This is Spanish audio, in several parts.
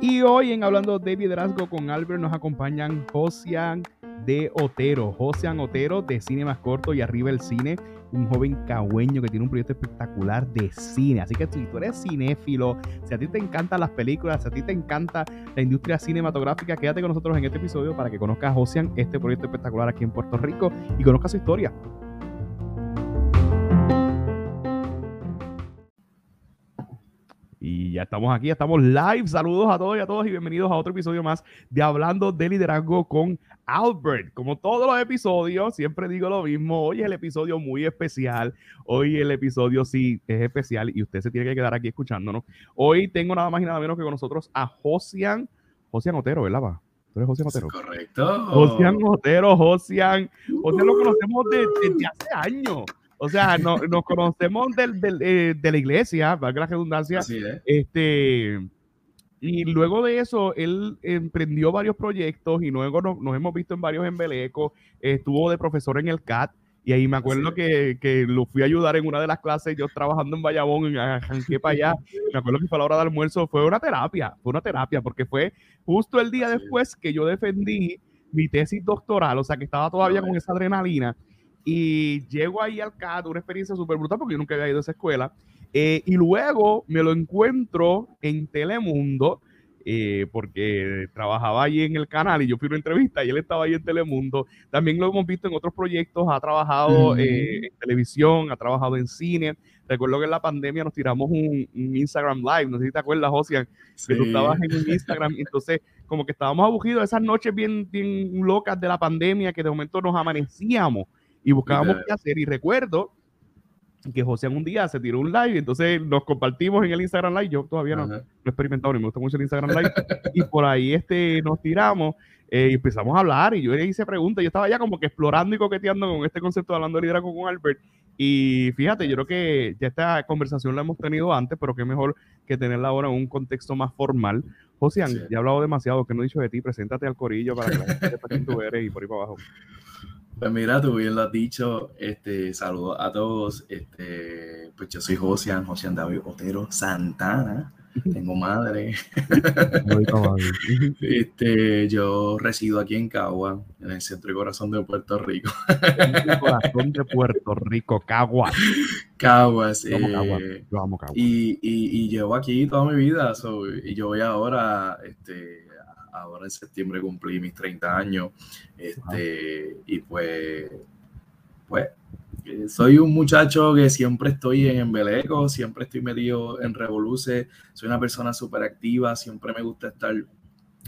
Y hoy en Hablando de Liderazgo con Albert nos acompañan Josian de Otero, Josian Otero de Cine Más Corto y Arriba el Cine, un joven cagüeño que tiene un proyecto espectacular de cine. Así que si tú eres cinéfilo, si a ti te encantan las películas, si a ti te encanta la industria cinematográfica, quédate con nosotros en este episodio para que conozcas a Josian, este proyecto espectacular aquí en Puerto Rico y conozca su historia. Ya estamos aquí, estamos live. Saludos a todos y a todos y bienvenidos a otro episodio más de Hablando de Liderazgo con Albert. Como todos los episodios, siempre digo lo mismo. Hoy es el episodio muy especial. Hoy el episodio sí es especial y usted se tiene que quedar aquí escuchándonos. Hoy tengo nada más y nada menos que con nosotros a Josian, Josian Otero, ¿verdad? Va? ¿Tú eres Josian Otero? correcto. Josian Otero, Josian. Josian lo conocemos desde hace años. O sea, no, nos conocemos del, del, eh, de la iglesia, valga la redundancia. Así es. Este, y luego de eso, él emprendió varios proyectos y luego nos, nos hemos visto en varios embelecos. Estuvo de profesor en el CAT. Y ahí me acuerdo que, que, lo fui a ayudar en una de las clases, yo trabajando en Bayamón, arranqué para allá. Me acuerdo que fue a la hora de almuerzo, fue una terapia, fue una terapia, porque fue justo el día después que yo defendí mi tesis doctoral, o sea que estaba todavía con esa adrenalina. Y llego ahí al CAT, una experiencia súper brutal porque yo nunca había ido a esa escuela. Eh, y luego me lo encuentro en Telemundo, eh, porque trabajaba ahí en el canal y yo fui a una entrevista y él estaba ahí en Telemundo. También lo hemos visto en otros proyectos, ha trabajado eh, en televisión, ha trabajado en cine. Recuerdo que en la pandemia nos tiramos un, un Instagram Live, no sé si te acuerdas, Josian, que tú estabas en un Instagram, entonces como que estábamos aburridos esas noches bien, bien locas de la pandemia que de momento nos amanecíamos y buscábamos qué hacer. Y recuerdo que José un día se tiró un live, entonces nos compartimos en el Instagram Live. Yo todavía no, no, he experimentado ni me gusta mucho el Instagram Live. y por ahí este, nos tiramos eh, y empezamos a hablar. Y yo le hice preguntas. Yo estaba ya como que explorando y coqueteando con este concepto de hablando de liderazgo con Albert. Y fíjate, yo creo que ya esta conversación la hemos tenido antes, pero qué mejor que tenerla ahora en un contexto más formal. José, sí. ya he hablado demasiado, que no he dicho de ti? Preséntate al corillo para que la gente sepa quién tú eres y por ahí para abajo. Pues mira, tú bien lo has dicho, este, saludos a todos, este, pues yo soy Josian, Josian David Otero Santana, tengo madre, este, yo resido aquí en Cagua, en el centro y corazón de Puerto Rico. El corazón de Puerto Rico, Caguas. Caguas, yo amo Caguas, yo amo Caguas. Y, y, y, llevo aquí toda mi vida, so, y yo voy ahora, este, ahora en septiembre cumplí mis 30 años. Este, y pues, pues, soy un muchacho que siempre estoy en embeleco, siempre estoy metido en revoluce, soy una persona súper activa, siempre me gusta estar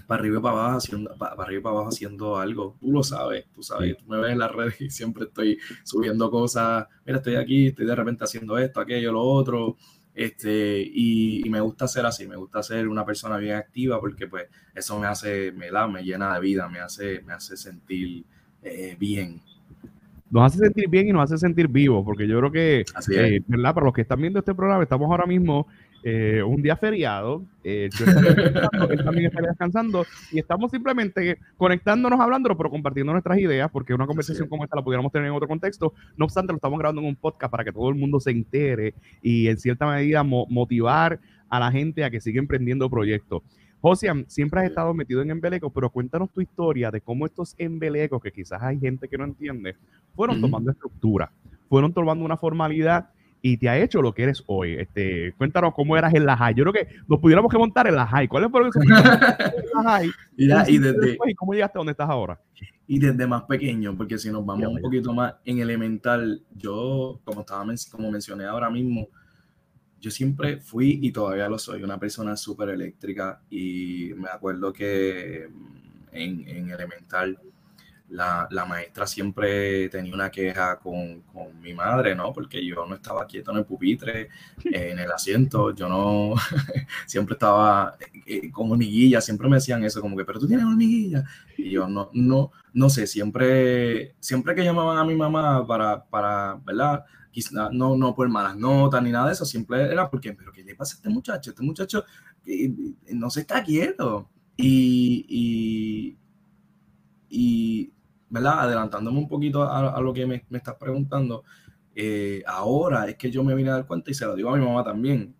para arriba y para abajo haciendo, para, arriba y para abajo haciendo algo. Tú lo sabes, tú sabes, tú me ves en las redes y siempre estoy subiendo cosas. Mira, estoy aquí, estoy de repente haciendo esto, aquello, lo otro. Este, y, y, me gusta ser así, me gusta ser una persona bien activa porque pues eso me hace, me da, me llena de vida, me hace, me hace sentir eh, bien. Nos hace sentir bien y nos hace sentir vivos, porque yo creo que, eh, ¿verdad? Para los que están viendo este programa, estamos ahora mismo eh, un día feriado, eh, yo él también estaría descansando y estamos simplemente conectándonos, hablando, pero compartiendo nuestras ideas, porque una conversación como esta la pudiéramos tener en otro contexto. No obstante, lo estamos grabando en un podcast para que todo el mundo se entere y en cierta medida mo motivar a la gente a que siga emprendiendo proyectos. Josian, siempre has estado metido en embelecos, pero cuéntanos tu historia de cómo estos embelecos, que quizás hay gente que no entiende, fueron tomando estructura, fueron tomando una formalidad y te ha hecho lo que eres hoy. Este, cuéntanos cómo eras en la high. Yo creo que nos pudiéramos que montar en la high. ¿Cuáles fueron esos la high? y, desde, ¿Y cómo llegaste a donde estás ahora? Y desde más pequeño, porque si nos vamos ya, un poquito más en elemental, yo, como, estaba, como mencioné ahora mismo, yo siempre fui y todavía lo soy, una persona súper eléctrica y me acuerdo que en, en elemental la, la, maestra siempre tenía una queja con, con, mi madre, ¿no? Porque yo no estaba quieto en el pupitre, en el asiento, yo no, siempre estaba eh, con hormiguilla, siempre me decían eso, como que, pero tú tienes hormiguilla. Y yo no, no, no sé, siempre, siempre que llamaban a mi mamá para, para ¿verdad? Quizá, no, no por malas notas ni nada de eso, siempre era porque, pero ¿qué le pasa a este muchacho? Este muchacho eh, no se está quieto. Y, y, y ¿verdad? Adelantándome un poquito a, a lo que me, me, estás preguntando, eh, ahora es que yo me vine a dar cuenta y se lo digo a mi mamá también,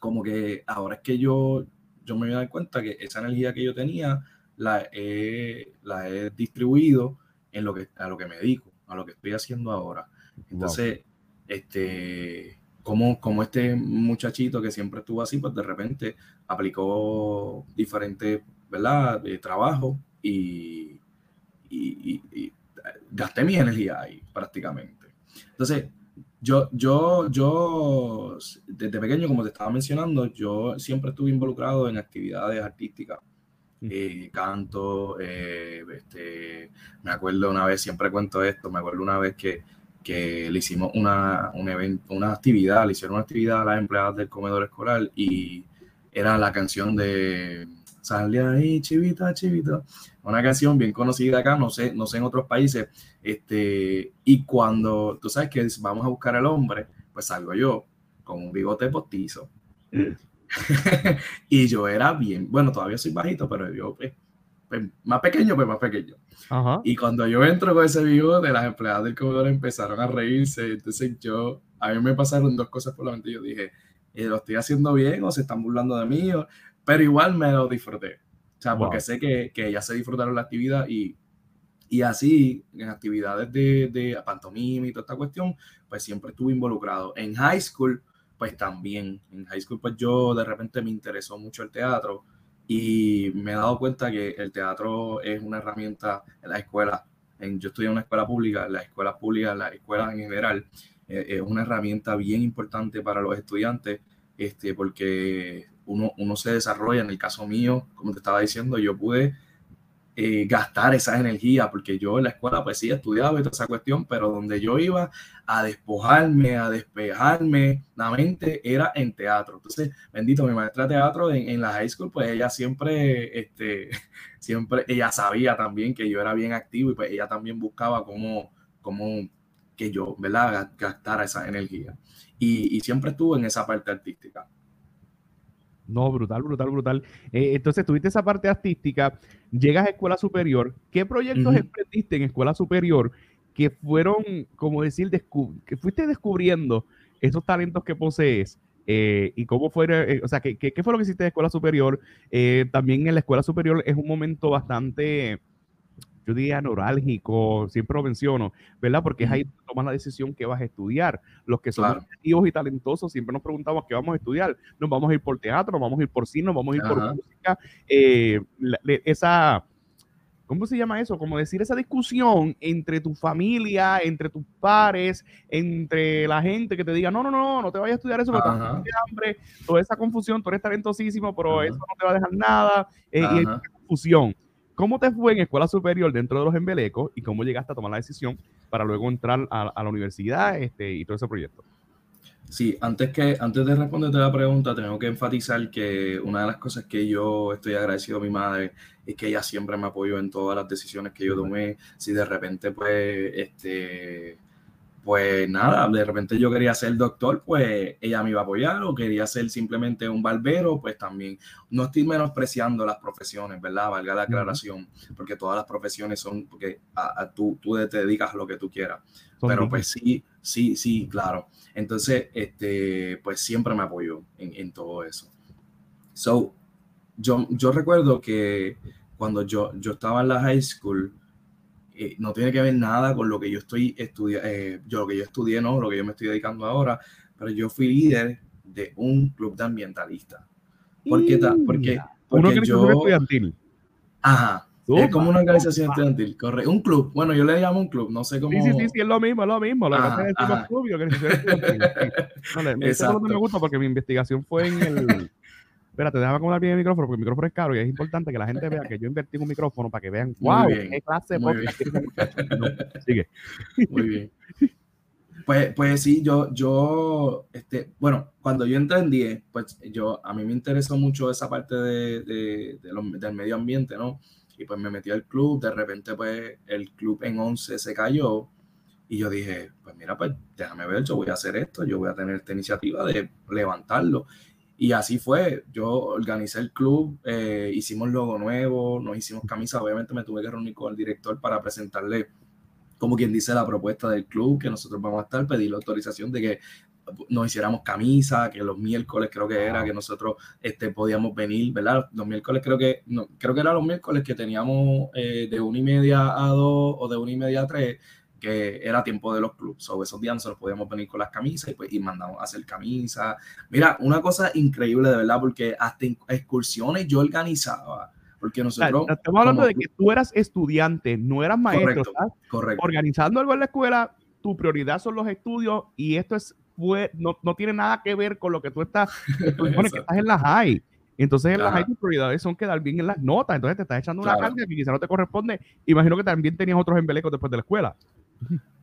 como que ahora es que yo, yo me vine a dar cuenta que esa energía que yo tenía la he, la he distribuido en lo que, a lo que me dedico, a lo que estoy haciendo ahora. Entonces, este, como, como este muchachito que siempre estuvo así, pues de repente aplicó diferentes, ¿verdad?, de trabajo y, y, gasté mi energía ahí prácticamente. Entonces, yo, yo, yo, desde pequeño, como te estaba mencionando, yo siempre estuve involucrado en actividades artísticas, eh, canto, eh, este, me acuerdo una vez, siempre cuento esto, me acuerdo una vez que, que le hicimos una, un evento, una actividad, le hicieron una actividad a las empleadas del comedor escolar y era la canción de Sale ahí, chivita, chivita. Una canción bien conocida acá, no sé, no sé en otros países. Este, y cuando tú sabes que vamos a buscar al hombre, pues salgo yo con un bigote postizo. y yo era bien, bueno, todavía soy bajito, pero yo pues, pues, más pequeño, pues más pequeño. Y cuando yo entro con ese bigote, las empleadas del comedor empezaron a reírse. Entonces yo, a mí me pasaron dos cosas por la mente. Yo dije, eh, ¿lo estoy haciendo bien o se están burlando de mí? Pero igual me lo disfruté. O sea, porque sé que, que ya se disfrutaron la actividad y, y así en actividades de, de pantomima y toda esta cuestión, pues siempre estuve involucrado. En high school, pues también. En high school, pues yo de repente me interesó mucho el teatro y me he dado cuenta que el teatro es una herramienta en la escuela. En, yo estudié en una escuela pública, en las escuelas públicas, las escuelas en general, eh, es una herramienta bien importante para los estudiantes, este, porque uno, uno se desarrolla. En el caso mío, como te estaba diciendo, yo pude eh, gastar esa energía, porque yo en la escuela pues sí estudiaba y toda esa cuestión, pero donde yo iba a despojarme, a despejarme, la mente era en teatro. Entonces, bendito, mi maestra de teatro en, en la high school, pues ella siempre, este, siempre, ella sabía también que yo era bien activo y pues ella también buscaba cómo, cómo que yo, ¿verdad?, gastara esa energía. Y, y siempre estuve en esa parte artística. No, brutal, brutal, brutal. Eh, entonces, tuviste esa parte artística, llegas a escuela superior. ¿Qué proyectos emprendiste en escuela superior que fueron, como decir, que fuiste descubriendo esos talentos que posees? Eh, y cómo fue, eh, o sea, ¿qué, ¿qué, fue lo que hiciste en escuela superior? también en la escuela superior es un momento bastante yo diría neurálgico, siempre lo menciono, ¿verdad? Porque es ahí donde tomas la decisión que vas a estudiar. Los que son creativos y talentosos siempre nos preguntamos qué vamos a estudiar. Nos vamos a ir por teatro, nos vamos a ir por cine, nos vamos a ir por música. Eh, esa, ¿cómo se llama eso? Como decir esa discusión entre tu familia, entre tus pares, entre la gente que te diga, no, no, no, no te vayas a estudiar eso porque tienes hambre, toda esa confusión, tú eres talentosísimo, pero eso no te va a dejar nada, eh, y hay confusión. ¿Cómo te fue en escuela superior dentro de los embelecos y cómo llegaste a tomar la decisión para luego entrar a, la universidad este, y todo ese proyecto? Sí, antes, que, antes de responderte la pregunta, tengo que enfatizar que una de las cosas que yo estoy agradecido a mi madre es que ella siempre me apoyó en todas las decisiones que yo tomé. Si de repente, pues, este, pues nada, de repente yo quería ser doctor, pues ella me iba a apoyar, o quería ser simplemente un barbero, pues también. No estoy menospreciando las profesiones, ¿verdad? Valga la aclaración, porque todas las profesiones son, porque a, tú, tú te dedicas a lo que tú quieras. Pero pues sí, sí, sí, claro. Entonces, este, pues siempre me apoyó en, en todo eso. So, yo, yo recuerdo que cuando yo, yo estaba en la high school, eh, no tiene que ver nada con lo que yo estoy estudiando, eh, yo lo que yo estudié, no, lo que yo me estoy dedicando ahora, pero yo fui líder de un club de ambientalistas. ¿Por qué? Porque, porque yo... estudiantil. Ajá. Es como una organización estudiantil, corre. Un club. Bueno, yo le llamo un club, no sé cómo. Sí, sí, sí, sí es lo mismo, es lo mismo. Lo que es el club y organización estudiantil. Eso me gusta porque mi investigación fue en el Espérate, déjame acomodar bien el micrófono porque el micrófono es caro y es importante que la gente vea que yo invertí en un micrófono para que vean, wow, qué clase de podcast Sigue. Muy bien. Pues, pues sí, yo, yo, este, bueno, cuando yo entendí, pues yo, a mí me interesó mucho esa parte de, de, del medio ambiente, ¿no? Y pues me metí al club, de repente pues el club en 11 se cayó y yo dije, pues mira, pues déjame ver, yo voy a hacer esto, yo voy a tener esta iniciativa de levantarlo. Y así fue, yo organicé el club, eh, hicimos logo nuevo, nos hicimos camisa, obviamente me tuve que reunir con el director para presentarle como quien dice, la propuesta del club, que nosotros vamos a estar, pedir la autorización de que nos hiciéramos camisa, que los miércoles creo que era que nosotros este, podíamos venir, ¿verdad? Los miércoles creo que, no, creo que eran los miércoles que teníamos eh, de una y media a dos o de una y media a tres, que era tiempo de los clubes. O esos días nosotros podíamos venir con las camisas y, pues, y mandamos a hacer camisas. Mira, una cosa increíble de verdad, porque hasta excursiones yo organizaba. Porque nosotros. estamos hablando de que tú eras estudiante, no eras maestro. Correcto, correcto. Organizando algo en la escuela, tu prioridad son los estudios y esto es no, no, tiene nada que ver con lo que tú estás, tú que estás en la high. Entonces en la high tus prioridades son quedar bien en las notas. Entonces te estás echando una carga que quizá no te corresponde. Imagino que también tenías otros embelecos después de la escuela.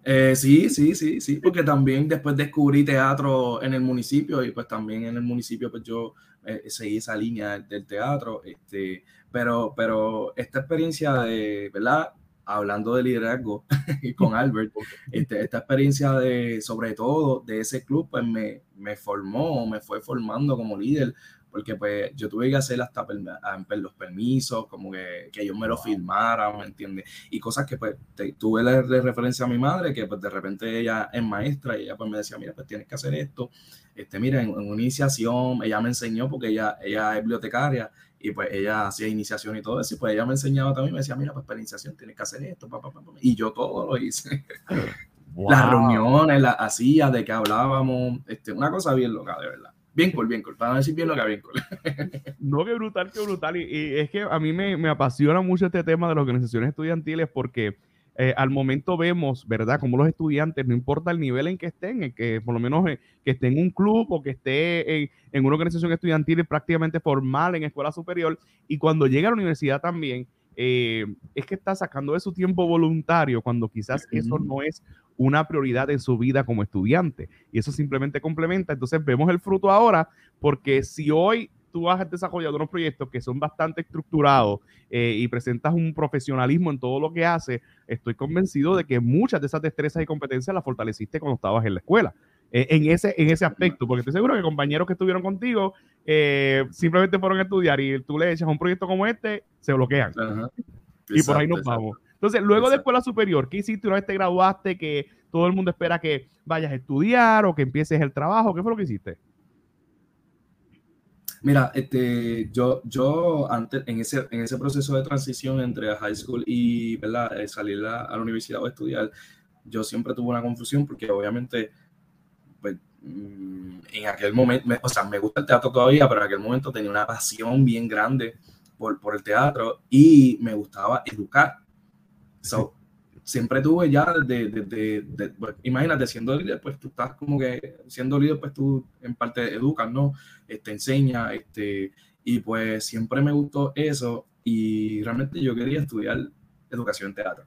Eh, sí, sí, sí, sí, porque también después descubrí teatro en el municipio y pues también en el municipio pues yo eh, seguí esa línea del teatro, este, pero, pero esta experiencia de, ¿verdad? hablando de liderazgo con Albert, este, esta experiencia de, sobre todo de ese club, pues me, me formó, me fue formando como líder, porque pues yo tuve que hacer hasta los permisos, como que, que ellos me lo firmaran, ¿me entiendes? Y cosas que pues tuve de referencia a mi madre, que pues de repente ella es maestra y ella pues me decía, mira, pues tienes que hacer esto, este, mira, en, en una iniciación, ella me enseñó porque ella, ella es bibliotecaria, y pues ella hacía iniciación y todo eso, y pues ella me enseñaba también, me decía, mira, pues para iniciación tienes que hacer esto, y yo todo lo hice. Las reuniones las hacía, de que hablábamos, este, una cosa bien loca, de verdad. Bien cool, bien cool, para no decir bien loca, bien cool. no, qué brutal, qué brutal, y, y es que a mí me, me, apasiona mucho este tema de las organizaciones estudiantiles porque eh, al momento vemos, ¿verdad? Como los estudiantes, no importa el nivel en que estén, en que por lo menos eh, que esté en un club o que esté en, en, una organización estudiantil prácticamente formal en escuela superior, y cuando llega a la universidad también, eh, es que está sacando de su tiempo voluntario cuando quizás eso no es una prioridad en su vida como estudiante. Y eso simplemente complementa. Entonces vemos el fruto ahora, porque si hoy tú has desarrollado unos proyectos que son bastante estructurados eh, y presentas un profesionalismo en todo lo que haces, estoy convencido de que muchas de esas destrezas y competencias las fortaleciste cuando estabas en la escuela. Eh, en, ese, en ese aspecto, porque estoy seguro que compañeros que estuvieron contigo eh, simplemente fueron a estudiar y tú le echas un proyecto como este, se bloquean. y por ahí nos vamos. Entonces, luego de escuela superior, ¿qué hiciste una vez te graduaste? Que todo el mundo espera que vayas a estudiar o que empieces el trabajo. ¿Qué fue lo que hiciste? Mira, este, yo, yo antes, en ese, en ese proceso de transición entre high school y ¿verdad? Eh, salir a, la universidad o estudiar, yo siempre tuve una confusión porque obviamente, pues, mm, en aquel momento, o sea, me gusta el teatro todavía, pero en aquel momento tenía una pasión bien grande por, por el teatro y me gustaba educar. So, siempre tuve ya desde, de, pues, imagínate, siendo líder, pues tú estás como que, siendo líder, pues tú en parte educas, ¿no? Este, enseña, este, y pues siempre me gustó eso y realmente yo quería estudiar educación en teatro.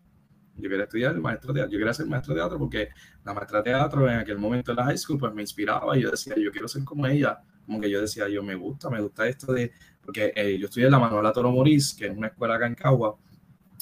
Yo quería estudiar maestro de teatro, yo quería ser maestro de teatro porque la maestra de teatro en aquel momento en la high school pues me inspiraba y yo decía, yo quiero ser como ella, como que yo decía, yo me gusta, me gusta esto de, porque eh, yo estudié en la Manuela Toro Morís, que es una escuela acá en Cagua,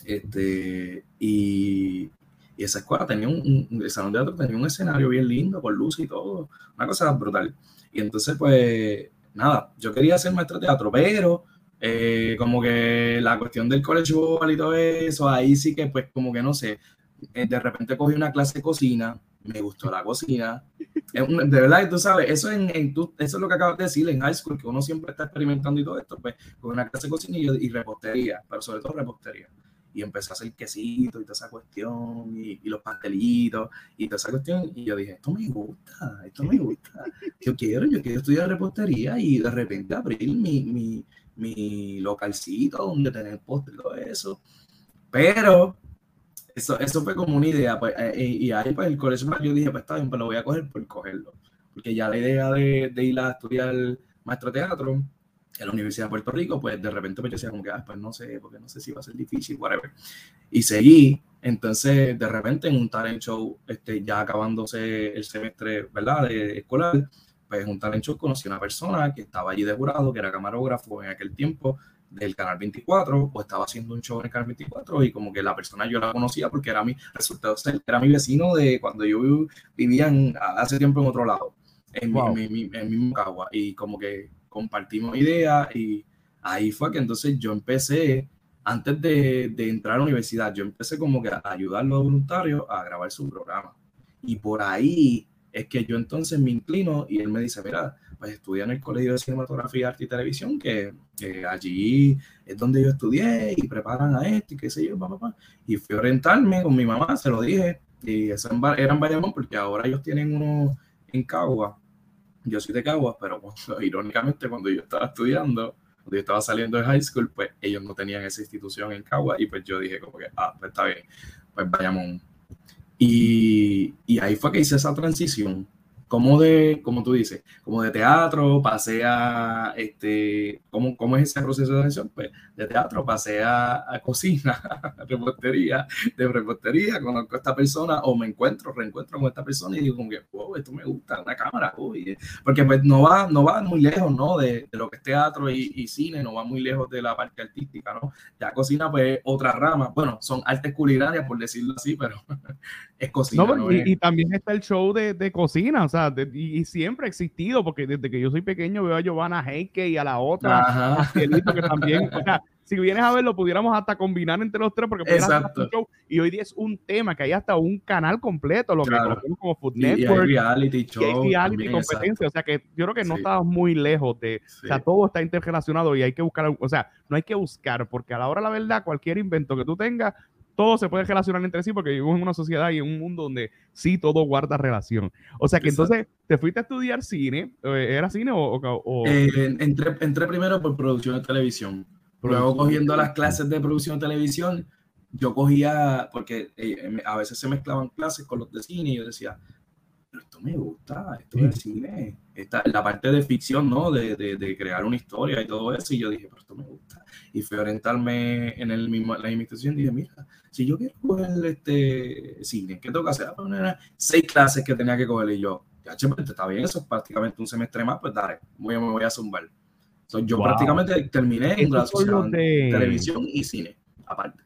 este, y, y esa escuela tenía un, el salón de teatro tenía un escenario bien lindo, con luz y todo, una cosa brutal. Y entonces, pues, nada, yo quería ser maestro de teatro, pero eh, como que la cuestión del college ball y todo eso, ahí sí que, pues, como que no sé, eh, de repente cogí una clase de cocina, me gustó la cocina. de verdad, tú sabes, eso, en, eso es lo que acabas de decir en high school, que uno siempre está experimentando y todo esto, pues, con una clase de cocina y, y repostería, pero sobre todo repostería y empecé a hacer quesito y toda esa cuestión, y, los pastelitos, y toda esa cuestión, y yo dije, esto me gusta, esto me gusta, yo quiero, yo quiero estudiar repostería, y de repente abrir mi, mi, mi localcito donde tener postre y todo eso, pero eso, eso fue como una idea, pues, eh, y ahí pues el colegio yo dije, pues está bien, pues, lo voy a coger por cogerlo, porque ya la idea de, de ir a estudiar maestro teatro, en la Universidad de Puerto Rico, pues de repente pues yo decía como que, ah, pues no sé, porque no sé si va a ser difícil, whatever. Y seguí, entonces de repente en un talent show, este, ya acabándose el semestre, ¿verdad? De escolar, pues en un talent show conocí a una persona que estaba allí de jurado, que era camarógrafo en aquel tiempo del Canal 24, o estaba haciendo un show en el Canal 24 y como que la persona yo la conocía porque era mi, resultado ser, era mi vecino de cuando yo vivía hace tiempo en otro lado, en, mi, en mi, y como que compartimos ideas y ahí fue que entonces yo empecé antes de, de, entrar a la universidad, yo empecé como que a ayudar a los voluntarios a grabar su programa. Y por ahí es que yo entonces me inclino y él me dice, mira, pues estudia en el Colegio de Cinematografía, Arte y Televisión, que, allí es donde yo estudié y preparan a esto y qué sé yo, papá. Y fui a orientarme con mi mamá, se lo dije, y eran Bayamón porque ahora ellos tienen uno en Cagua. Yo soy de Cagua, pero irónicamente cuando yo estaba estudiando, cuando yo estaba saliendo de high school, pues ellos no tenían esa institución en Cagua y pues yo dije como que, ah, pues está bien, pues Bayamón y, y, ahí fue que hice esa transición como de, como tú dices, como de teatro, pasé a, este, ¿cómo, cómo es ese proceso de atención? Pues de teatro pasé a, cocina, a repostería, de repostería, conozco a esta persona o me encuentro, reencuentro con esta persona y digo como que, wow, esto me gusta, una cámara, uy. porque pues no va, no va muy lejos, ¿no? De, de lo que es teatro y, y, cine, no va muy lejos de la parte artística, ¿no? Ya cocina pues otra rama, bueno, son artes culinarias por decirlo así, pero es cocina. No, y, también está el show de, de cocina, o sea, y, siempre ha existido, porque desde que yo soy pequeño veo a Giovanna Heike y a la otra, que también, o sea, si vienes a verlo, pudiéramos hasta combinar entre los tres, porque Exacto. show, y hoy día es un tema que hay hasta un canal completo, lo que conocemos como Food Network, y reality show, y reality competencia, o sea que yo creo que no estamos muy lejos de, o sea, todo está interrelacionado y hay que buscar, o sea, no hay que buscar, porque a la hora de la verdad, cualquier invento que tú tengas, todo se puede relacionar entre sí porque vivimos en una sociedad y en un mundo donde sí todo guarda relación. O sea que entonces te fuiste a estudiar cine, eh, ¿era cine o...? Eh, entré, entré, primero por producción de televisión. Luego cogiendo las clases de producción de televisión, yo cogía, porque eh, a veces se mezclaban clases con los de cine y yo decía, pero esto me gusta, esto es cine, esta, la parte de ficción, ¿no? De, de, de, crear una historia y todo eso, y yo dije, pero esto me gusta. Y fui a orientarme en el mismo, la invitación y dije, mira, si yo quiero coger este cine, ¿qué tengo que hacer? Ah, seis clases que tenía que coger y yo, ya, che, pues, está bien, eso es prácticamente un semestre más, pues dale, voy me voy a zumbar. yo prácticamente terminé en la de... televisión y cine, aparte.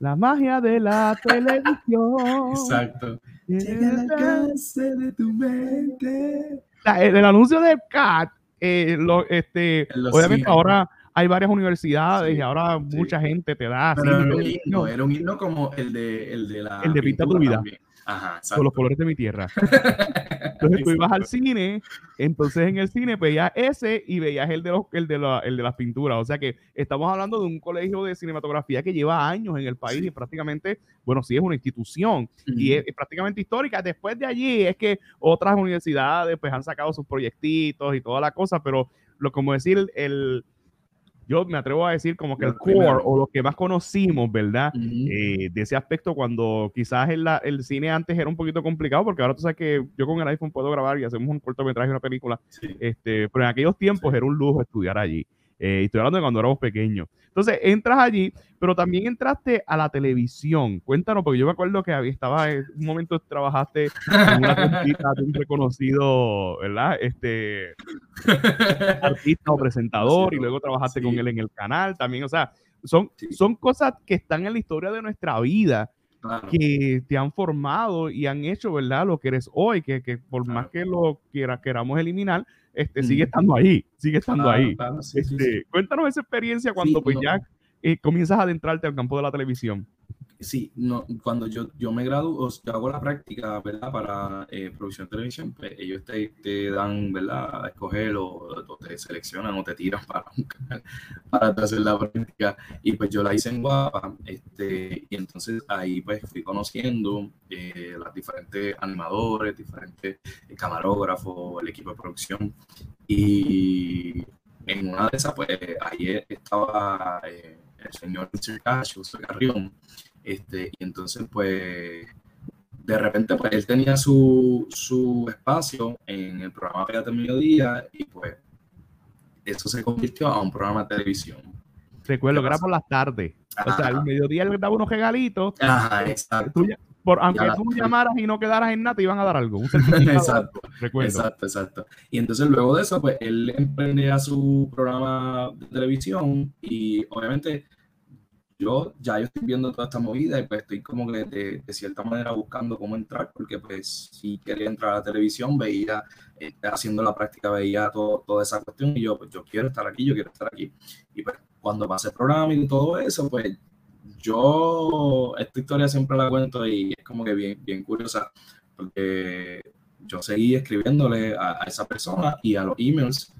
La magia de la televisión. Exacto. Llega al alcance de tu mente. El, el anuncio de Cat, eh, lo, este, obviamente ahora hay varias universidades y ahora mucha gente te da. Pero era un himno, era un himno como el de, el de la. El de Pinta tu vida. También. Ajá, con los colores de mi tierra. Entonces tú ibas al cine, entonces en el cine veías ese y veías el de, los, el, de la, el de las pinturas. O sea que estamos hablando de un colegio de cinematografía que lleva años en el país y prácticamente, bueno, sí es una institución y es, prácticamente histórica. Después de allí es que otras universidades pues han sacado sus proyectitos y toda la cosa, pero lo como decir el yo me atrevo a decir como que el core o lo que más conocimos, ¿verdad? Eh, de ese aspecto cuando quizás el, el, cine antes era un poquito complicado, porque ahora tú sabes que yo con el iPhone puedo grabar y hacemos un cortometraje, una película, este, pero en aquellos tiempos era un lujo estudiar allí. Eh, estoy hablando de cuando éramos pequeños. Entonces, entras allí, pero también entraste a la televisión. Cuéntanos, porque yo me acuerdo que había, estaba en un momento trabajaste en una tiendita de un reconocido, ¿verdad? Este artista o presentador, y luego trabajaste con él en el canal también. O sea, son, son cosas que están en la historia de nuestra vida. que te han formado y han hecho, ¿verdad? Lo que eres hoy, que, que por más que lo quiera, queramos eliminar, este, sigue estando ahí, sigue estando ahí. Este, cuéntanos esa experiencia cuando pues ya eh, comienzas a adentrarte al campo de la televisión. Sí, no, cuando yo, yo me gradúo, yo hago la práctica, ¿verdad? Para eh, producción de televisión, pues ellos te, te, dan, ¿verdad? A escoger o, te seleccionan o te tiran para para hacer la práctica. Y pues yo la hice en Guapa, este, y entonces ahí pues fui conociendo eh, las diferentes animadores, diferentes camarógrafos, el equipo de producción. Y en una de esas, pues ahí estaba eh, el señor Richard Cassius Carrión este, y entonces, pues, de repente, pues, él tenía su, su espacio en el programa Pégate Mediodía y pues eso se convirtió a un programa de televisión. Recuerdo que era por las tardes. O sea, al mediodía le daba unos regalitos. Ajá, exacto. por, aunque tú llamaras y no quedaras en nada, te iban a dar algo. exacto. Recuerdo. Exacto, exacto. Y entonces luego de eso, pues él emprendía su programa de televisión y obviamente yo ya yo estoy viendo toda esta movida y pues estoy como que de, de cierta manera buscando cómo entrar, porque pues si quería entrar a la televisión, veía, eh, haciendo la práctica, veía todo, toda esa cuestión y yo, pues yo quiero estar aquí, yo quiero estar aquí. Y pues cuando pasé el programa y todo eso, pues yo esta historia siempre la cuento y es como que bien, bien curiosa, porque yo seguí escribiéndole a, a esa persona y a los emails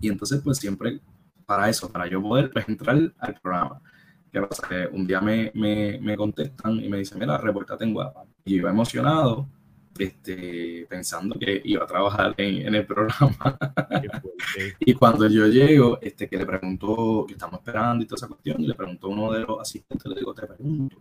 y entonces pues siempre para eso, para yo poder pues, entrar al programa. ¿Qué pasa? Que un día me, me, me contestan y me dicen, mira, reportate en Guapa. Y yo iba emocionado, este, pensando que iba a trabajar en, en el programa. y cuando yo llego, este, que le pregunto, que estamos esperando y toda esa cuestión, y le pregunto a uno de los asistentes, le digo, te pregunto,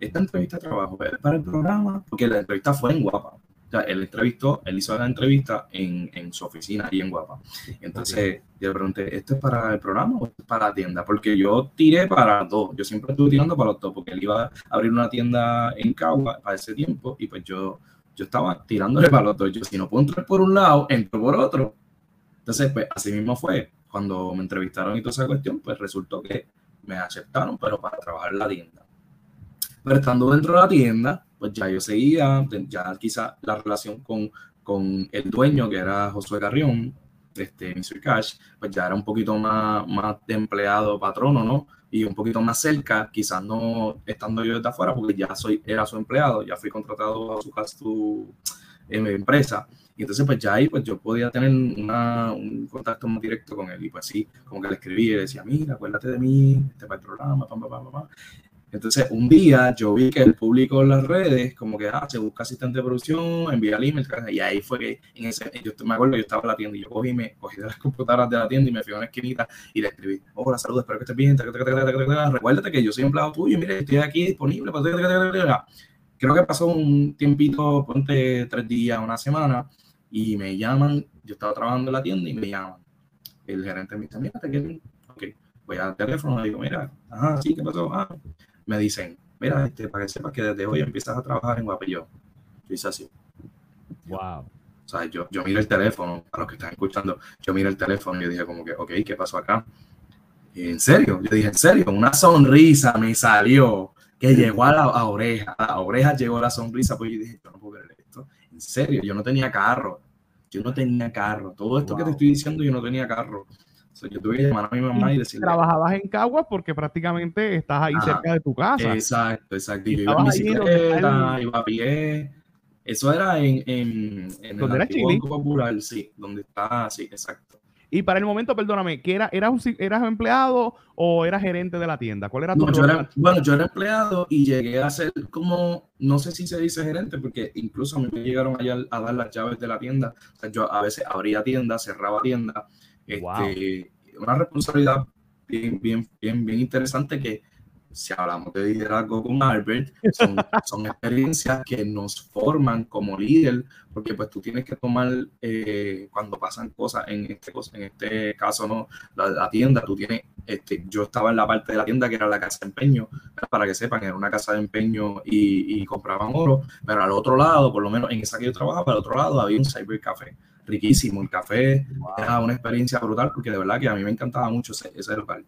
¿esta entrevista de trabajo es para el programa? Porque la entrevista fue en Guapa sea, él entrevistó, él hizo la entrevista en, en su oficina ahí en Guapa. Entonces, yo le pregunté, ¿esto es para el programa o es para la tienda? Porque yo tiré para dos, yo siempre estuve tirando para los dos, porque él iba a abrir una tienda en Cagua para ese tiempo y pues yo, yo estaba tirándole para los dos. Yo, si no puedo entrar por un lado, entro por otro. Entonces, pues así mismo fue. Cuando me entrevistaron y toda esa cuestión, pues resultó que me aceptaron, pero para trabajar en la tienda. Pero estando dentro de la tienda, pues ya yo seguía, ya quizá la relación con, con el dueño, que era Josué Carrión, este, Mr. Cash, pues ya era un poquito más, más de empleado patrono, ¿no? Y un poquito más cerca, quizás no estando yo desde afuera, porque ya soy, era su empleado, ya fui contratado a su, su empresa. Y entonces, pues ya ahí, pues yo podía tener una, un contacto más directo con él. Y pues sí, como que le escribí y le decía, mira, acuérdate de mí, este para el programa, pam, pam, pam, pam. Entonces, un día yo vi que el público en las redes, como que, ah, se busca asistente de producción, envía el email, y ahí fue que, en ese, yo me acuerdo, yo estaba en la tienda y yo cogí, me cogí de las computadoras de la tienda y me fui a una esquinita y le escribí, hola, saludos, espero que estés bien, recuérdate que yo soy empleado tuyo, mire, estoy aquí disponible, creo que pasó un tiempito, ponte tres días, una semana, y me llaman, yo estaba trabajando en la tienda y me llaman, el gerente me dice, mira, te quiero, ok, voy al teléfono, le digo, mira, ajá, sí, ¿qué pasó? Ah, me dicen, mira, este, para que sepas que desde hoy empiezas a trabajar en Guapillo. Yo hice así. Wow. O sea, yo, yo miro el teléfono, a los que están escuchando, yo miro el teléfono y yo dije como que, ok, ¿qué pasó acá? Y en serio, yo dije, en serio, una sonrisa me salió que llegó a la a oreja, a la oreja llegó la sonrisa, pues yo dije, yo no puedo creer esto. En serio, yo no tenía carro, yo no tenía carro. Todo esto que te estoy diciendo, yo no tenía carro yo tuve que llamar a mi mamá y, decirle. Trabajabas en Caguas porque prácticamente estás ahí cerca de tu casa. Exacto, exacto. Y yo iba en bicicleta, iba a pie. Eso era en, en, en el antiguo Popular, sí, donde está, sí, exacto. Y para el momento, perdóname, ¿que era, eras, eras empleado o eras gerente de la tienda? ¿Cuál era tu no, yo era, Bueno, yo era empleado y llegué a ser como, no sé si se dice gerente, porque incluso a mí me llegaron allá a dar las llaves de la tienda. O sea, yo a veces abría tienda, cerraba tienda este, Una responsabilidad bien, bien, bien, bien interesante que si hablamos de liderazgo con Albert, son, son, experiencias que nos forman como líder, porque pues tú tienes que tomar, eh, cuando pasan cosas, en este, en este caso, ¿no? La, tienda, tú tienes, este, yo estaba en la parte de la tienda que era la casa de empeño, para que sepan, era una casa de empeño y, y compraban oro, pero al otro lado, por lo menos en esa que yo trabajaba, al otro lado había un cybercafé riquísimo. El café era una experiencia brutal porque de verdad que a mí me encantaba mucho ese, ese, local.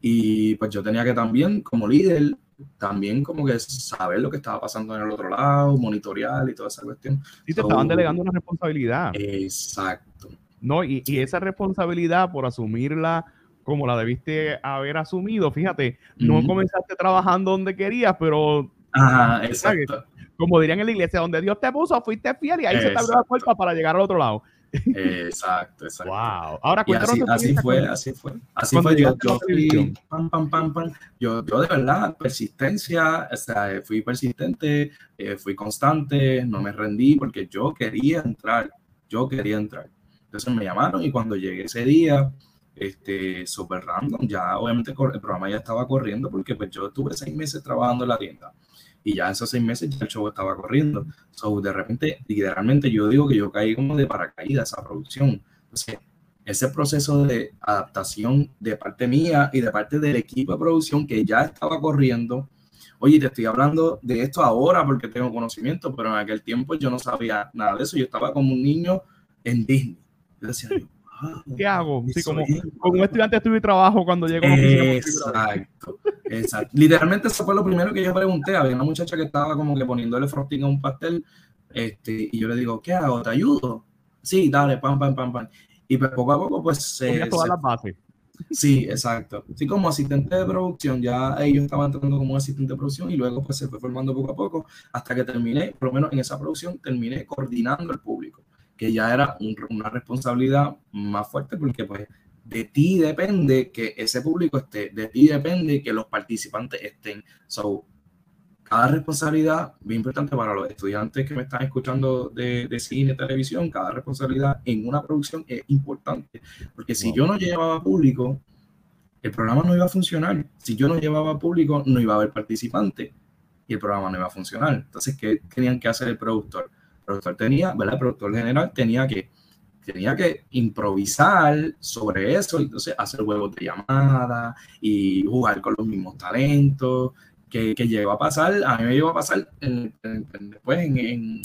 Y pues yo tenía que también, como líder, también como que saber lo que estaba pasando en el otro lado, monitorear y toda esa cuestión. Y te estaban delegando una responsabilidad. Exacto. No, y, y esa responsabilidad por asumirla como la debiste haber asumido, fíjate, no comenzaste trabajando donde querías, pero Ajá, exacto. Como dirían en la iglesia, donde Dios te puso, fuiste fiel y ahí se te abrió la puerta para llegar al otro lado. Exacto, exacto. Wow. Ahora así, así fue, así fue. Así fue. Yo, yo fui, pam, pam, pam, pam. Yo, yo de verdad, persistencia, o sea, fui persistente, eh, fui constante, no me rendí porque yo quería entrar, yo quería entrar. Entonces me llamaron y cuando llegué ese día, este, súper random, ya obviamente el programa ya estaba corriendo porque pues yo estuve seis meses trabajando en la tienda y ya esos seis meses ya el show estaba corriendo. So, de repente, literalmente yo digo que yo caí como de paracaídas esa producción. Entonces, ese proceso de adaptación de parte mía y de parte del equipo de producción que ya estaba corriendo, oye, te estoy hablando de esto ahora porque tengo conocimiento, pero en aquel tiempo yo no sabía nada de eso. Yo estaba como un niño en Disney. Yo decía, ¿Qué hago? Sí, como, como un estudiante estuve trabajo cuando llegó a Exacto, exacto. Literalmente eso fue lo primero que yo pregunté. Había una muchacha que estaba como que poniéndole frosting a un pastel este, y yo le digo, ¿qué hago? ¿Te ayudo? Sí, dale, pam, pam, pam, pam. Y pues poco a poco, pues se. todas las bases. Sí, exacto. Sí, como asistente de producción, ya ellos estaban entrando como asistente de producción y luego pues se fue formando poco a poco hasta que terminé, por lo menos en esa producción, terminé coordinando el público, que ya era una responsabilidad más fuerte porque pues de ti depende que ese público esté, de ti depende que los participantes estén. So, cada responsabilidad, bien importante para los estudiantes que me están escuchando de, de cine, televisión, cada responsabilidad en una producción es importante, porque si yo no llevaba público, el programa no iba a funcionar. Si yo no llevaba público, no iba a haber participantes y el programa no iba a funcionar. Entonces, ¿qué tenían que hacer el productor? El productor tenía, ¿verdad? El productor general tenía que tenía que improvisar sobre eso, entonces hacer huevos de llamada y jugar con los mismos talentos, que, que, llegó a pasar, a mí me llegó a pasar después en, en,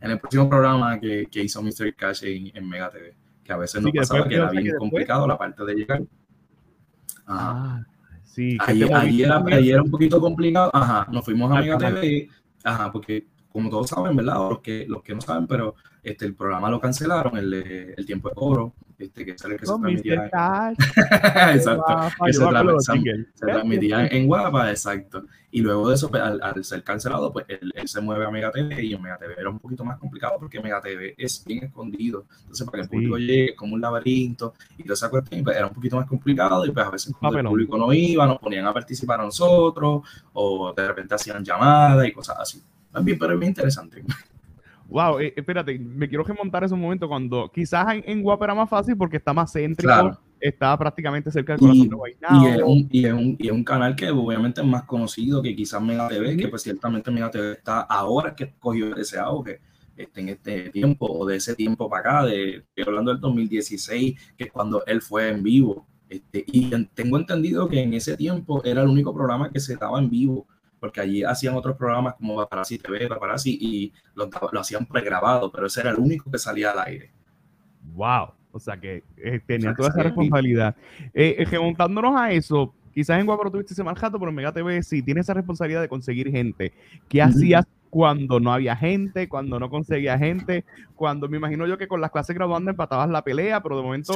el próximo programa que, que hizo Mr. Cash en, en, Mega TV, que a veces no pasaba, que era bien complicado la parte de llegar. Ah, sí. Ahí, era, era, un poquito complicado, ajá, nos fuimos a Mega TV, ajá, porque como todos saben, ¿verdad? los que, los que no saben, pero este, el programa lo cancelaron, el, el tiempo de oro, este, que es el que se transmitía. exacto. que se, transmitía en Guapa, exacto. Y luego de eso, pues, al, ser cancelado, pues él, se mueve a Mega TV y en Mega TV era un poquito más complicado porque Mega TV es bien escondido. Entonces, para que el público llegue como un laberinto y toda esa cuestión, pues, era un poquito más complicado y pues a veces cuando el público no iba, nos ponían a participar a nosotros o de repente hacían llamadas y cosas así. También, pero es bien interesante. Wow, eh, espérate, me quiero remontar ese momento cuando quizás en, Guapa era más fácil porque está más céntrico, está prácticamente cerca del corazón de Guaynabo. Y es, un, y, es un, y es un canal que obviamente es más conocido que quizás Mega TV, que pues ciertamente Mega TV está ahora que cogió ese auge este, en este tiempo o de ese tiempo para acá, de, estoy hablando del 2016, que es cuando él fue en vivo. Este, y tengo entendido que en ese tiempo era el único programa que se daba en vivo porque allí hacían otros programas como Paparazzi TV, Paparazzi, y lo, lo hacían pregrabado, pero ese era el único que salía al aire. ¡Wow! O sea que eh, tenía toda esa responsabilidad. Eh, eh, remontándonos a eso, quizás en Guaparo tuviste ese mal jato, pero en Mega TV sí tiene esa responsabilidad de conseguir gente. ¿Qué hacías cuando no había gente, cuando no conseguía gente, cuando me imagino yo que con las clases graduando empatabas la pelea, pero de momento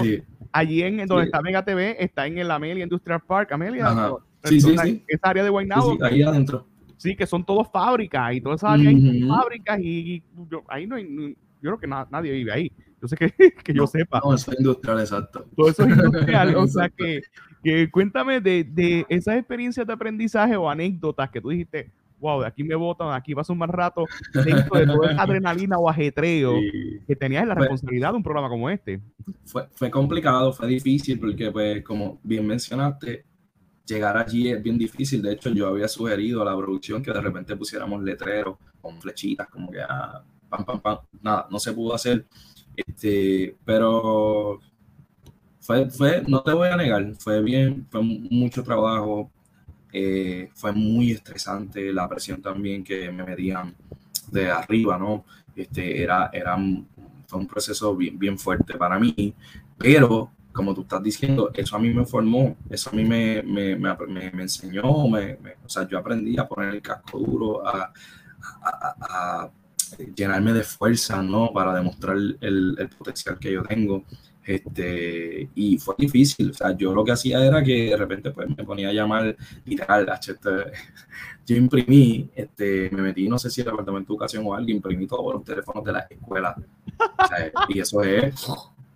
allí en donde está Mega TV, está en el Amelia Industrial Park, Amelia, Sí, sí, sí. Esa área de Guaynabo. Sí, ahí adentro. Sí, que son todos fábricas y toda esa área fábricas y, yo, ahí no hay, yo creo que nadie vive ahí. Yo sé que, que yo sepa. No, eso es industrial, exacto. Todo eso es industrial. o sea que, que cuéntame de, de, esas experiencias de aprendizaje o anécdotas que tú dijiste, wow, de aquí me botan, aquí paso un mal rato, dentro de toda esa adrenalina o ajetreo que tenías en la responsabilidad de un programa como este. Fue, fue complicado, fue difícil, porque pues como bien mencionaste, llegar allí es bien difícil. De hecho, yo había sugerido a la producción que de repente pusiéramos letreros con flechitas, como que ah, pam, pam, pam. Nada, no se pudo hacer. Este, pero fue, fue, no te voy a negar, fue bien, fue mucho trabajo. Eh, fue muy estresante la presión también que me medían de arriba, ¿no? Este, era, era, fue un proceso bien, bien fuerte para mí, pero como tú estás diciendo, eso a mí me formó, eso a mí me, me, me, me enseñó, o sea, yo aprendí a poner el casco duro, a, a, llenarme de fuerza, ¿no? Para demostrar el, el, potencial que yo tengo. Este, y fue difícil, o sea, yo lo que hacía era que de repente pues, me ponía a llamar literal, este, yo imprimí, este, me metí, no sé si el departamento de educación o alguien, imprimí todos los teléfonos de la escuela, y eso es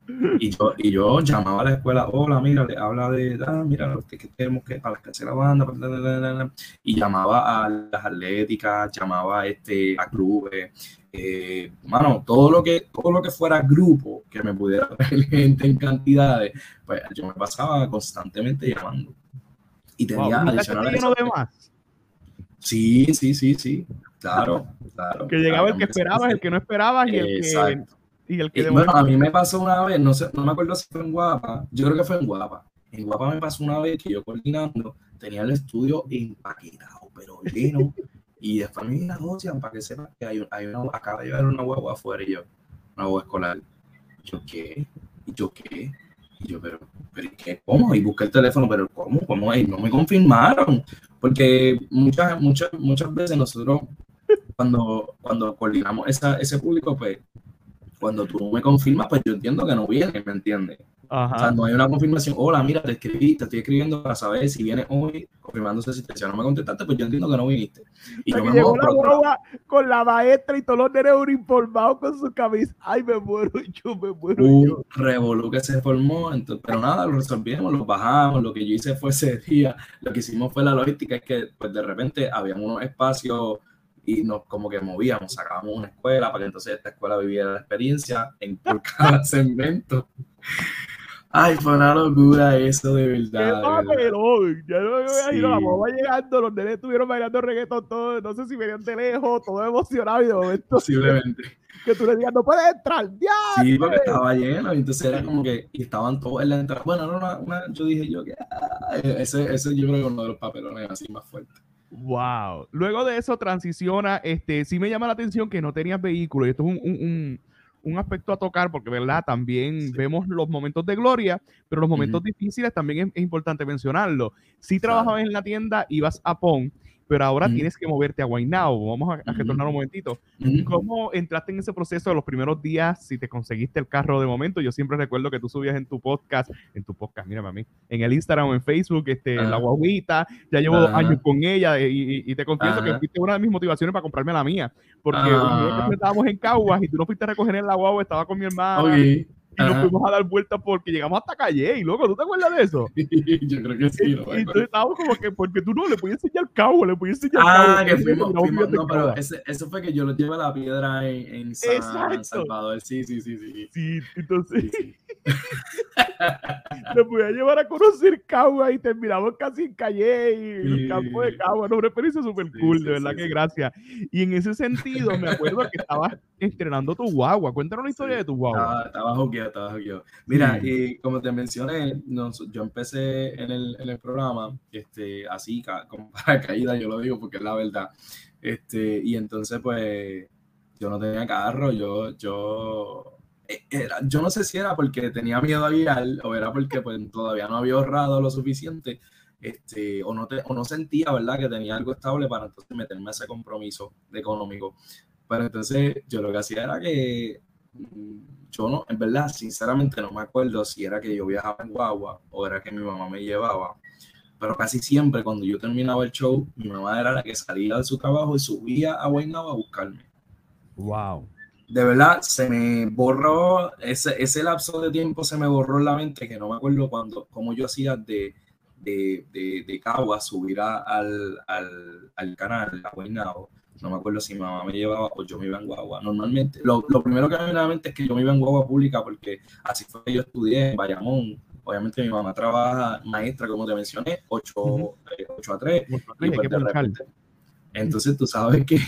y yo, y yo llamaba a la escuela, hola, mira, le habla de, ah, mira, que tenemos que para las la banda, y llamaba a las atléticas, llamaba este, a clubes, eh, mano, todo lo que, todo lo que fuera grupo, que me pudiera ver gente en cantidades, pues yo me pasaba constantemente llamando. Y tenía adicionales. Sí, sí, sí, sí. Claro, claro. Que llegaba el que esperabas, el que no esperabas y el que bueno, a mí me pasó una vez, no sé, no me acuerdo si fue en Guapa, yo creo que fue en Guapa. En Guapa me pasó una vez que yo coordinando tenía el estudio empaquetado, pero lleno. y después me negocian para que sepan que hay, hay una, acaba de llevar una huevo afuera y yo, una huevo escolar. Yo, ¿qué? Y yo, ¿qué? Y yo, pero, pero ¿qué? ¿Cómo? Y busqué el teléfono, pero ¿cómo? ¿Cómo? Y no me confirmaron. Porque muchas, muchas, muchas veces nosotros, cuando, cuando coordinamos esa, ese público, pues cuando tú me confirmas, pues yo entiendo que no viene, ¿me entiendes? O sea, no hay una confirmación. Hola, mira, te escribí, te estoy escribiendo para saber si vienes hoy, confirmándose si te no me contestaste, pues yo entiendo que no viniste. Y yo me llegó la con la maestra y todos los nenes uniformados con su camisa. Ay, me muero yo, me muero Un yo. revolú que se formó, entonces, pero nada, lo resolvimos, lo bajamos. Lo que yo hice fue ese día, lo que hicimos fue la logística, es que pues de repente había unos espacios y nos como que movíamos, sacábamos una escuela para que entonces esta escuela viviera la experiencia en por cada segmento. Ay, fue una locura eso, de verdad. Qué papelón. Ya no me imagino, la mamá llegando, los nenes estuvieron bailando reggaetón todo, no sé si venían de lejos, todo emocionado y de momento. Posiblemente. Que tú le digas, no puedes entrar, ya. Sí, porque estaba lleno, y entonces era como que, y estaban todos en la entrada. Bueno, no, una, una, yo dije yo que, ah, ese, ese yo creo que es uno de los papelones así más fuertes. Wow. Luego de eso transiciona, este, sí me llama la atención que no tenías vehículo, y esto es un, un un aspecto a tocar, porque, ¿verdad? También vemos los momentos de gloria, pero los momentos difíciles también es, importante mencionarlo. Si trabajabas en la tienda, ibas a PON, pero ahora tienes que moverte a Guaynabo. Vamos a, retornar un momentito. ¿Cómo entraste en ese proceso de los primeros días? Si te conseguiste el carro de momento, yo siempre recuerdo que tú subías en tu podcast, en tu podcast, mírame a mí, en el Instagram o en Facebook, este, la guaguita, ya llevo dos años con ella y, te confieso que fuiste una de mis motivaciones para comprarme la mía, porque que estábamos en Caguas y tú no fuiste a recoger en la guagua, estaba con mi hermana y nos fuimos a dar vueltas porque llegamos hasta Calle y loco, ¿tú te acuerdas de eso? Yo creo que sí. y, entonces estábamos como que, porque tú no le puedes enseñar cabo, le puedes enseñar ah, cabo. que fuimos, fuimos no, pero ese, eso fue que yo lo llevé a la piedra en, en San Salvador. Sí, sí, sí, sí. Sí, entonces. Sí, le voy a llevar a conocer Cagua y terminamos casi en Calle y el campo de Cagua. No, una experiencia súper cool, de verdad que gracias. Y en ese sentido, me acuerdo que estabas entrenando tu guagua. Cuéntanos una historia de tu guagua. Estaba, estaba estaba Mira, y como te mencioné, yo empecé en el, en el programa, este, así, como para caída, yo lo digo porque es la verdad. Este, y entonces, pues, yo no tenía carro, yo, yo eh, era, yo no sé si era porque tenía miedo a guiar o era porque pues, todavía no había ahorrado lo suficiente este, o, no te, o no sentía, ¿verdad?, que tenía algo estable para entonces meterme a ese compromiso económico. Pero entonces yo lo que hacía era que mm, yo no, en verdad, sinceramente no me acuerdo si era que yo viajaba en guagua o era que mi mamá me llevaba. Pero casi siempre cuando yo terminaba el show, mi mamá era la que salía de su trabajo y subía a Guaynabo a buscarme. Wow de verdad se me borró, ese, ese lapso de tiempo se me borró en la mente que no me acuerdo cuando, cómo yo hacía de, de, de, de Cagua subir al, al, al, canal, a Guaynabo. No me acuerdo si mi mamá me llevaba o yo me iba en guagua. Normalmente, lo, lo primero que me viene a la mente es que yo me iba en guagua pública porque así fue que yo estudié en Bayamón. Obviamente mi mamá trabaja maestra, como te mencioné, 8, 8 eh, a 3. y pues entonces tú sabes que,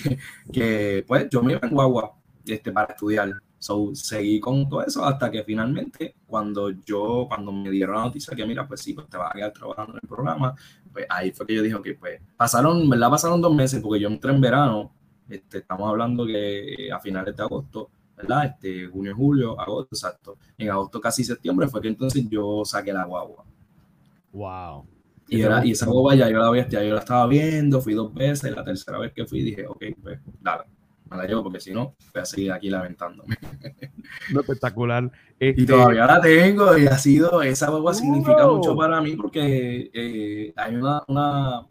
que, pues yo me iba en guagua este, para estudiar. So, seguí con todo eso hasta que finalmente, cuando yo, cuando me dieron la noticia que, mira, pues sí, pues te vas a quedar trabajando en el programa, pues ahí fue que yo dije, que pues pasaron, ¿verdad? Pasaron dos meses porque yo entré en verano, este, estamos hablando que a finales de agosto, ¿verdad? Este, junio, julio, agosto, exacto. En agosto, casi septiembre, fue que entonces yo saqué la guagua. Wow. Y, era, y esa guagua ya yo la, había, ya yo la estaba viendo, fui dos veces, la tercera vez que fui dije, ok, pues dale la llevo porque si no, voy a seguir aquí lamentándome. No, espectacular. Y este, todavía la tengo y ha sido, esa hueva significa mucho para mí porque eh, hay una, una,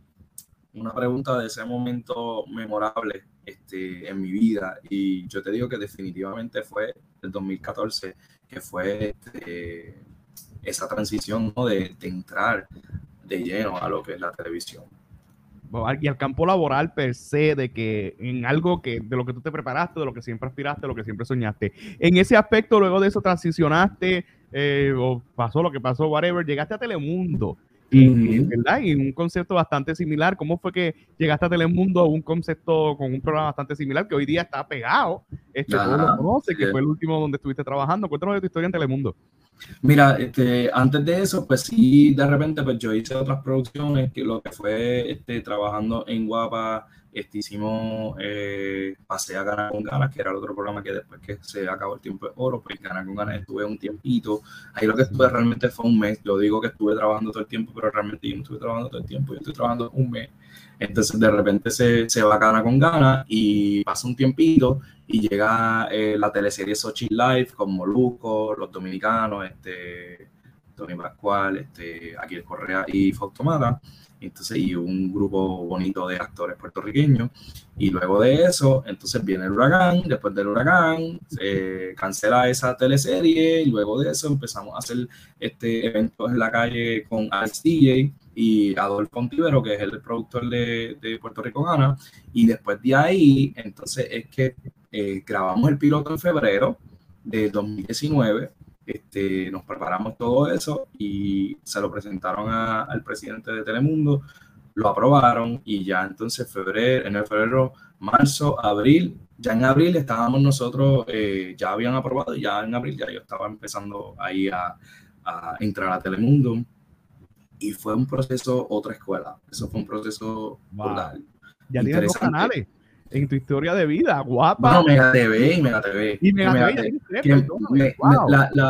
una, pregunta de ese momento memorable este, en mi vida y yo te digo que definitivamente fue el 2014, que fue este, esa transición ¿no? de, de entrar de lleno a lo que es la televisión y al campo laboral per se, de que en algo que de lo que tú te preparaste, de lo que siempre aspiraste, de lo que siempre soñaste. En ese aspecto, luego de eso transicionaste, eh, o pasó lo que pasó, whatever, llegaste a Telemundo. Y, ¿verdad? y un concepto bastante similar. ¿Cómo fue que llegaste a Telemundo un concepto con un programa bastante similar que hoy día está pegado? Este, todo lo conoce, que fue el último donde estuviste trabajando. Cuéntanos de tu historia en Telemundo. Mira, este, antes de eso, pues sí, de repente, pues yo hice otras producciones, que lo que fue este, trabajando en Guapa, este, hicimos eh, a Gana con Ganas, que era el otro programa que después que se acabó el tiempo de oro, pues Gana con Ganas estuve un tiempito. Ahí lo que estuve realmente fue un mes. Yo digo que estuve trabajando todo el tiempo, pero realmente yo no estuve trabajando todo el tiempo, yo estoy trabajando un mes. Entonces de repente se, se va Gana con Ganas y pasa un tiempito y llega eh, la teleserie Sochi Live con Moluco, los dominicanos, este, Tony Pascual, este, Aquiles Correa y Fautomata entonces, y un grupo bonito de actores puertorriqueños. Y luego de eso, entonces viene el huracán, después del huracán, se cancela esa teleserie, y luego de eso empezamos a hacer este eventos en la calle con Alex DJ y Adolfo Ontivero, que es el productor de, de Puerto Rico Gana, y después de ahí, entonces es que eh, grabamos el piloto en febrero de 2019 este, nos preparamos todo eso y se lo presentaron al presidente de Telemundo, lo aprobaron y ya entonces febrero, en el febrero, marzo, abril, ya en abril estábamos nosotros, eh, ya habían aprobado, ya en abril ya yo estaba empezando ahí a, entrar a Telemundo. Y fue un proceso, otra escuela, eso fue un proceso Ya tienes dos canales en tu historia de vida, guapa. No, Mega TV y Mega TV. Y Mega, TV.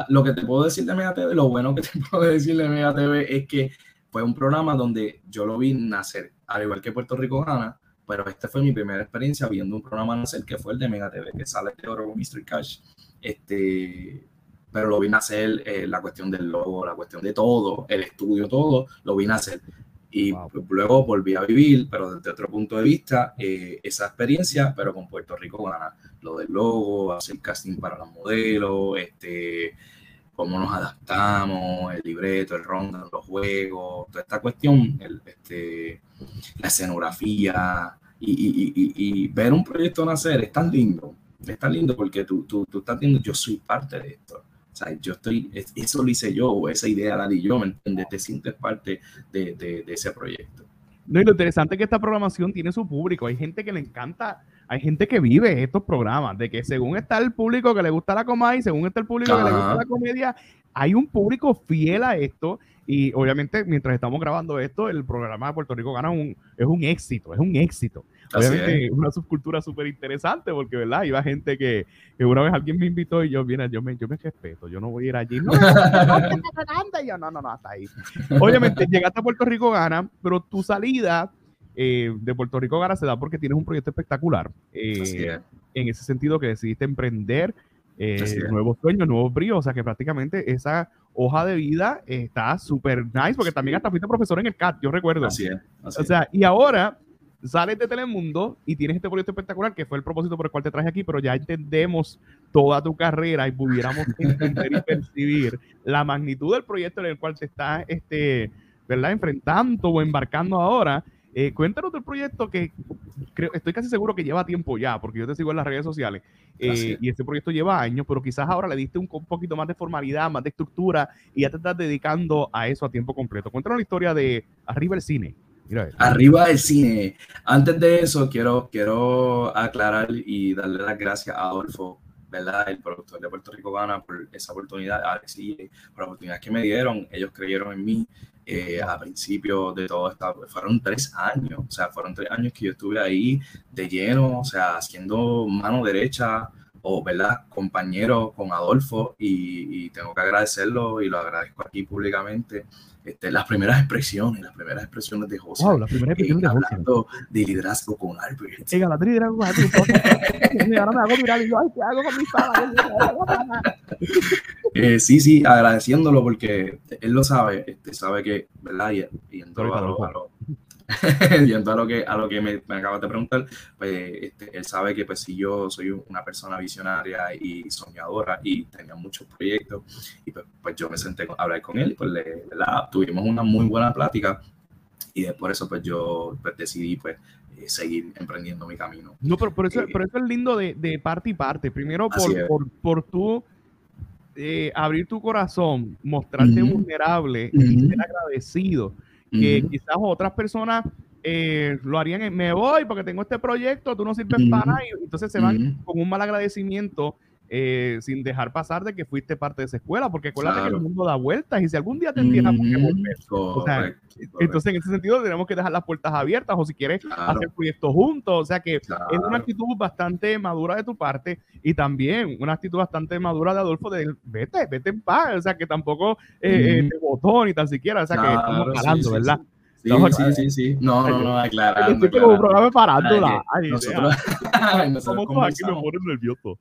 lo que te puedo decir de Mega TV, lo bueno que te puedo decir de Mega TV es que fue un programa donde yo lo vi nacer, al igual que Puerto Rico gana, pero esta fue mi primera experiencia viendo un programa nacer que fue el de Mega TV, que sale de oro con Mr. Cash. Este, pero lo vi nacer, eh, la cuestión del logo, la cuestión de todo, el estudio, todo, lo vi nacer y luego volví a vivir, pero desde otro punto de vista, eh, esa experiencia, pero con Puerto Rico Gana, lo del logo, hacer casting para los modelos, este, cómo nos adaptamos, el libreto, el ronda, los juegos, toda esta cuestión, el, este, la escenografía y, y, y, ver un proyecto nacer es tan lindo, es tan lindo porque tú, tú, tú estás viendo, yo soy parte de esto o sea, yo estoy, eso lo hice yo, esa idea la di yo, ¿me entiendes? Te sientes parte de, de, ese proyecto. No, y lo interesante es que esta programación tiene su público. Hay gente que le encanta, hay gente que vive estos programas, de que según está el público que le gusta la comedia y según está el público que le gusta la comedia, hay un público fiel a esto. Y obviamente, mientras estamos grabando esto, el programa de Puerto Rico gana un, es un éxito, es un éxito. Obviamente, es una subcultura súper interesante porque, ¿verdad? Iba gente que, que, una vez alguien me invitó y yo, mira, yo me, yo me respeto, yo no voy a ir allí. No, no, no, no, hasta ahí. Obviamente, llegaste a Puerto Rico Gana, pero tu salida eh, de Puerto Rico Gana se da porque tienes un proyecto espectacular. Eh, en ese sentido que decidiste emprender eh, nuevos sueños, nuevos bríos, o sea que prácticamente esa hoja de vida está súper nice, porque también hasta fuiste profesor en el CAT, yo recuerdo. Así es. o sea, y ahora sales de Telemundo y tienes este proyecto espectacular que fue el propósito por el cual te traje aquí, pero ya entendemos toda tu carrera y pudiéramos entender y percibir la magnitud del proyecto en el cual te estás este, ¿verdad? enfrentando o embarcando ahora. Eh, cuéntanos del proyecto que creo, estoy casi seguro que lleva tiempo ya, porque yo te sigo en las redes sociales, eh, y este proyecto lleva años, pero quizás ahora le diste un, un, poquito más de formalidad, más de estructura, y ya te estás dedicando a eso a tiempo completo. Cuéntanos la historia de Arriba el Cine. Arriba del cine. Antes de eso, quiero, quiero aclarar y darle las gracias a Adolfo, ¿verdad? El productor de Puerto Rico Gana, por esa oportunidad, Alex por la oportunidad que me dieron. Ellos creyeron en mí eh, a principio de todo esto. Fueron tres años, o sea, fueron tres años que yo estuve ahí de lleno, o sea, haciendo mano derecha o, ¿verdad?, compañero con Adolfo y, y tengo que agradecerlo y lo agradezco aquí públicamente este, las primeras expresiones, las primeras expresiones de José. Wow, las primeras expresiones de José. Hablando de liderazgo con Albert. Sí, la liderazgo con Albert. ahora me hago mirar y yo, ay, ¿qué hago con mi eh, sí, sí, agradeciéndolo porque él lo sabe, este, sabe que, ¿verdad? Y, y en todo a lo, yendo a lo que, a lo que me, me acabas de preguntar, pues este, él sabe que pues si yo soy una persona visionaria y soñadora y tenía muchos proyectos, y pues, pues yo me senté a hablar con él y pues le, tuvimos una muy buena plática y por eso pues yo pues, decidí pues eh, seguir emprendiendo mi camino. No, pero por eso, eh, eso es lindo de, de, parte y parte. Primero por, por, por tú eh, abrir tu corazón, mostrarte vulnerable y ser agradecido que quizás otras personas eh, lo harían en, me voy porque tengo este proyecto, tú no sirves para nada, y entonces se van con un mal agradecimiento eh, sin dejar pasar de que fuiste parte de esa escuela, porque acuérdate que el mundo da vueltas y si algún día te entiendas que volver. entonces, en ese sentido, tenemos que dejar las puertas abiertas o si quieres hacer proyectos juntos. O sea que es una actitud bastante madura de tu parte y también una actitud bastante madura de Adolfo de vete, vete en paz. O sea que tampoco eh, eh te botó ni tan siquiera. O sea que estamos hablando, ¿verdad? Sí, sí, sí, sí. No, no, no, aclarando. Estoy como un programa parándola. nosotros, nosotros aquí me ponen nervioso.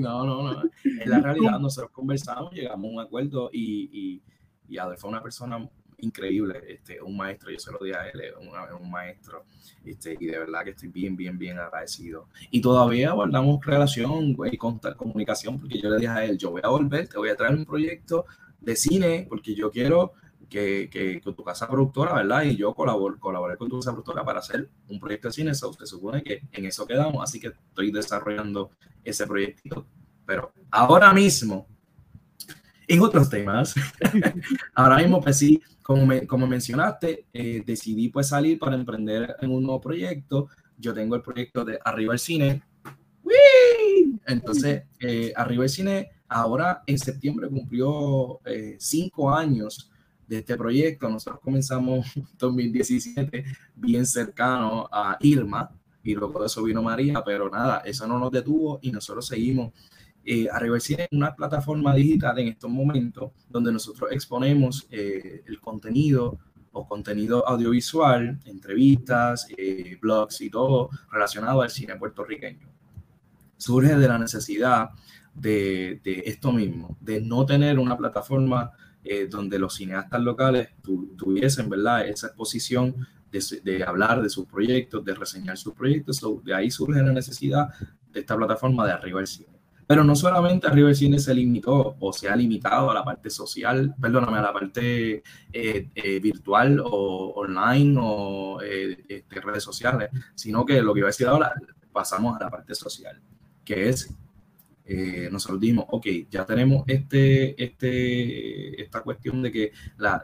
no, no, no. En la realidad, nosotros conversamos, llegamos a un acuerdo y, y, y Adolfo es una persona increíble, este, un maestro, yo se lo dije a él, un, un, maestro, este, y de verdad que estoy bien, bien, bien agradecido. Y todavía guardamos relación y comunicación, porque yo le dije a él, yo voy a volver, te voy a traer un proyecto de cine, porque yo quiero que, que, tu casa productora, ¿verdad? Y yo colabor, colaboré con tu casa productora para hacer un proyecto de cine. Eso se supone que en eso quedamos, así que estoy desarrollando ese proyectito. Pero ahora mismo, en otros temas, ahora mismo, pues sí, como, me, como mencionaste, eh, decidí pues salir para emprender en un nuevo proyecto. Yo tengo el proyecto de Arriba el Cine. Entonces, eh, Arriba el Cine ahora en septiembre cumplió eh, cinco años de este proyecto. Nosotros comenzamos 2017 bien cercano a Irma y luego de eso vino María, pero nada, eso no nos detuvo y nosotros seguimos. Eh, a Cine una plataforma digital en estos momentos donde nosotros exponemos eh, el contenido o contenido audiovisual, entrevistas, eh, blogs y todo relacionado al cine puertorriqueño. Surge de la necesidad de, de esto mismo, de no tener una plataforma eh, donde los cineastas locales tuviesen, ¿verdad?, esa exposición de, hablar de sus proyectos, de reseñar sus proyectos. de ahí surge la necesidad de esta plataforma de Arriba el Cine. Pero no solamente Arriba el Cine se limitó o se ha limitado a la parte social, perdóname, a la parte eh, eh, virtual o online o de redes sociales, sino que lo que iba a decir ahora, pasamos a la parte social, que es eh, nosotros dijimos, ok, ya tenemos este, este, esta cuestión de que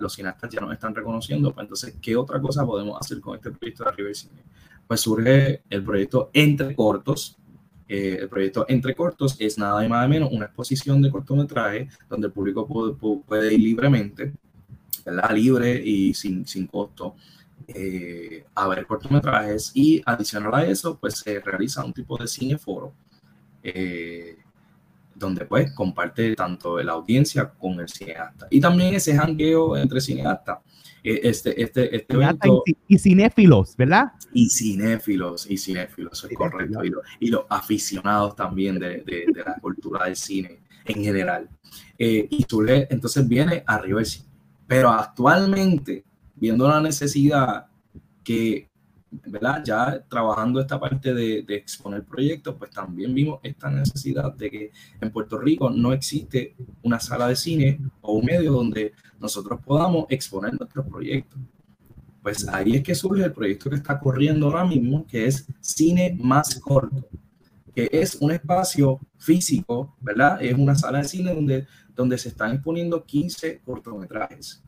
los cineastas ya nos están reconociendo, pues entonces, ¿qué otra cosa podemos hacer con este proyecto de Arriba Cine? Pues surge el proyecto Entre Cortos. Eh, el proyecto Entre Cortos es nada más de menos una exposición de cortometraje donde el público puede, ir libremente, ¿verdad? libre y sin, sin costo. Eh, a ver cortometrajes y adicional a eso, pues se realiza un tipo de cineforo eh, donde pues comparte tanto la audiencia con el cineasta. Y también ese jangueo entre cineastas. E, este, este, este evento, y, cinéfilos, ¿verdad? Y cinéfilos, y cinéfilos, es correcto. Y, los aficionados también de, de, la cultura del cine en general. Eh, y tú le, entonces viene arriba el cine. Pero actualmente, viendo la necesidad que ¿verdad? Ya trabajando esta parte de, de, exponer proyectos, pues también vimos esta necesidad de que en Puerto Rico no existe una sala de cine o un medio donde nosotros podamos exponer nuestros proyectos. Pues ahí es que surge el proyecto que está corriendo ahora mismo, que es Cine Más Corto, que es un espacio físico, ¿verdad? Es una sala de cine donde, se están exponiendo 15 cortometrajes.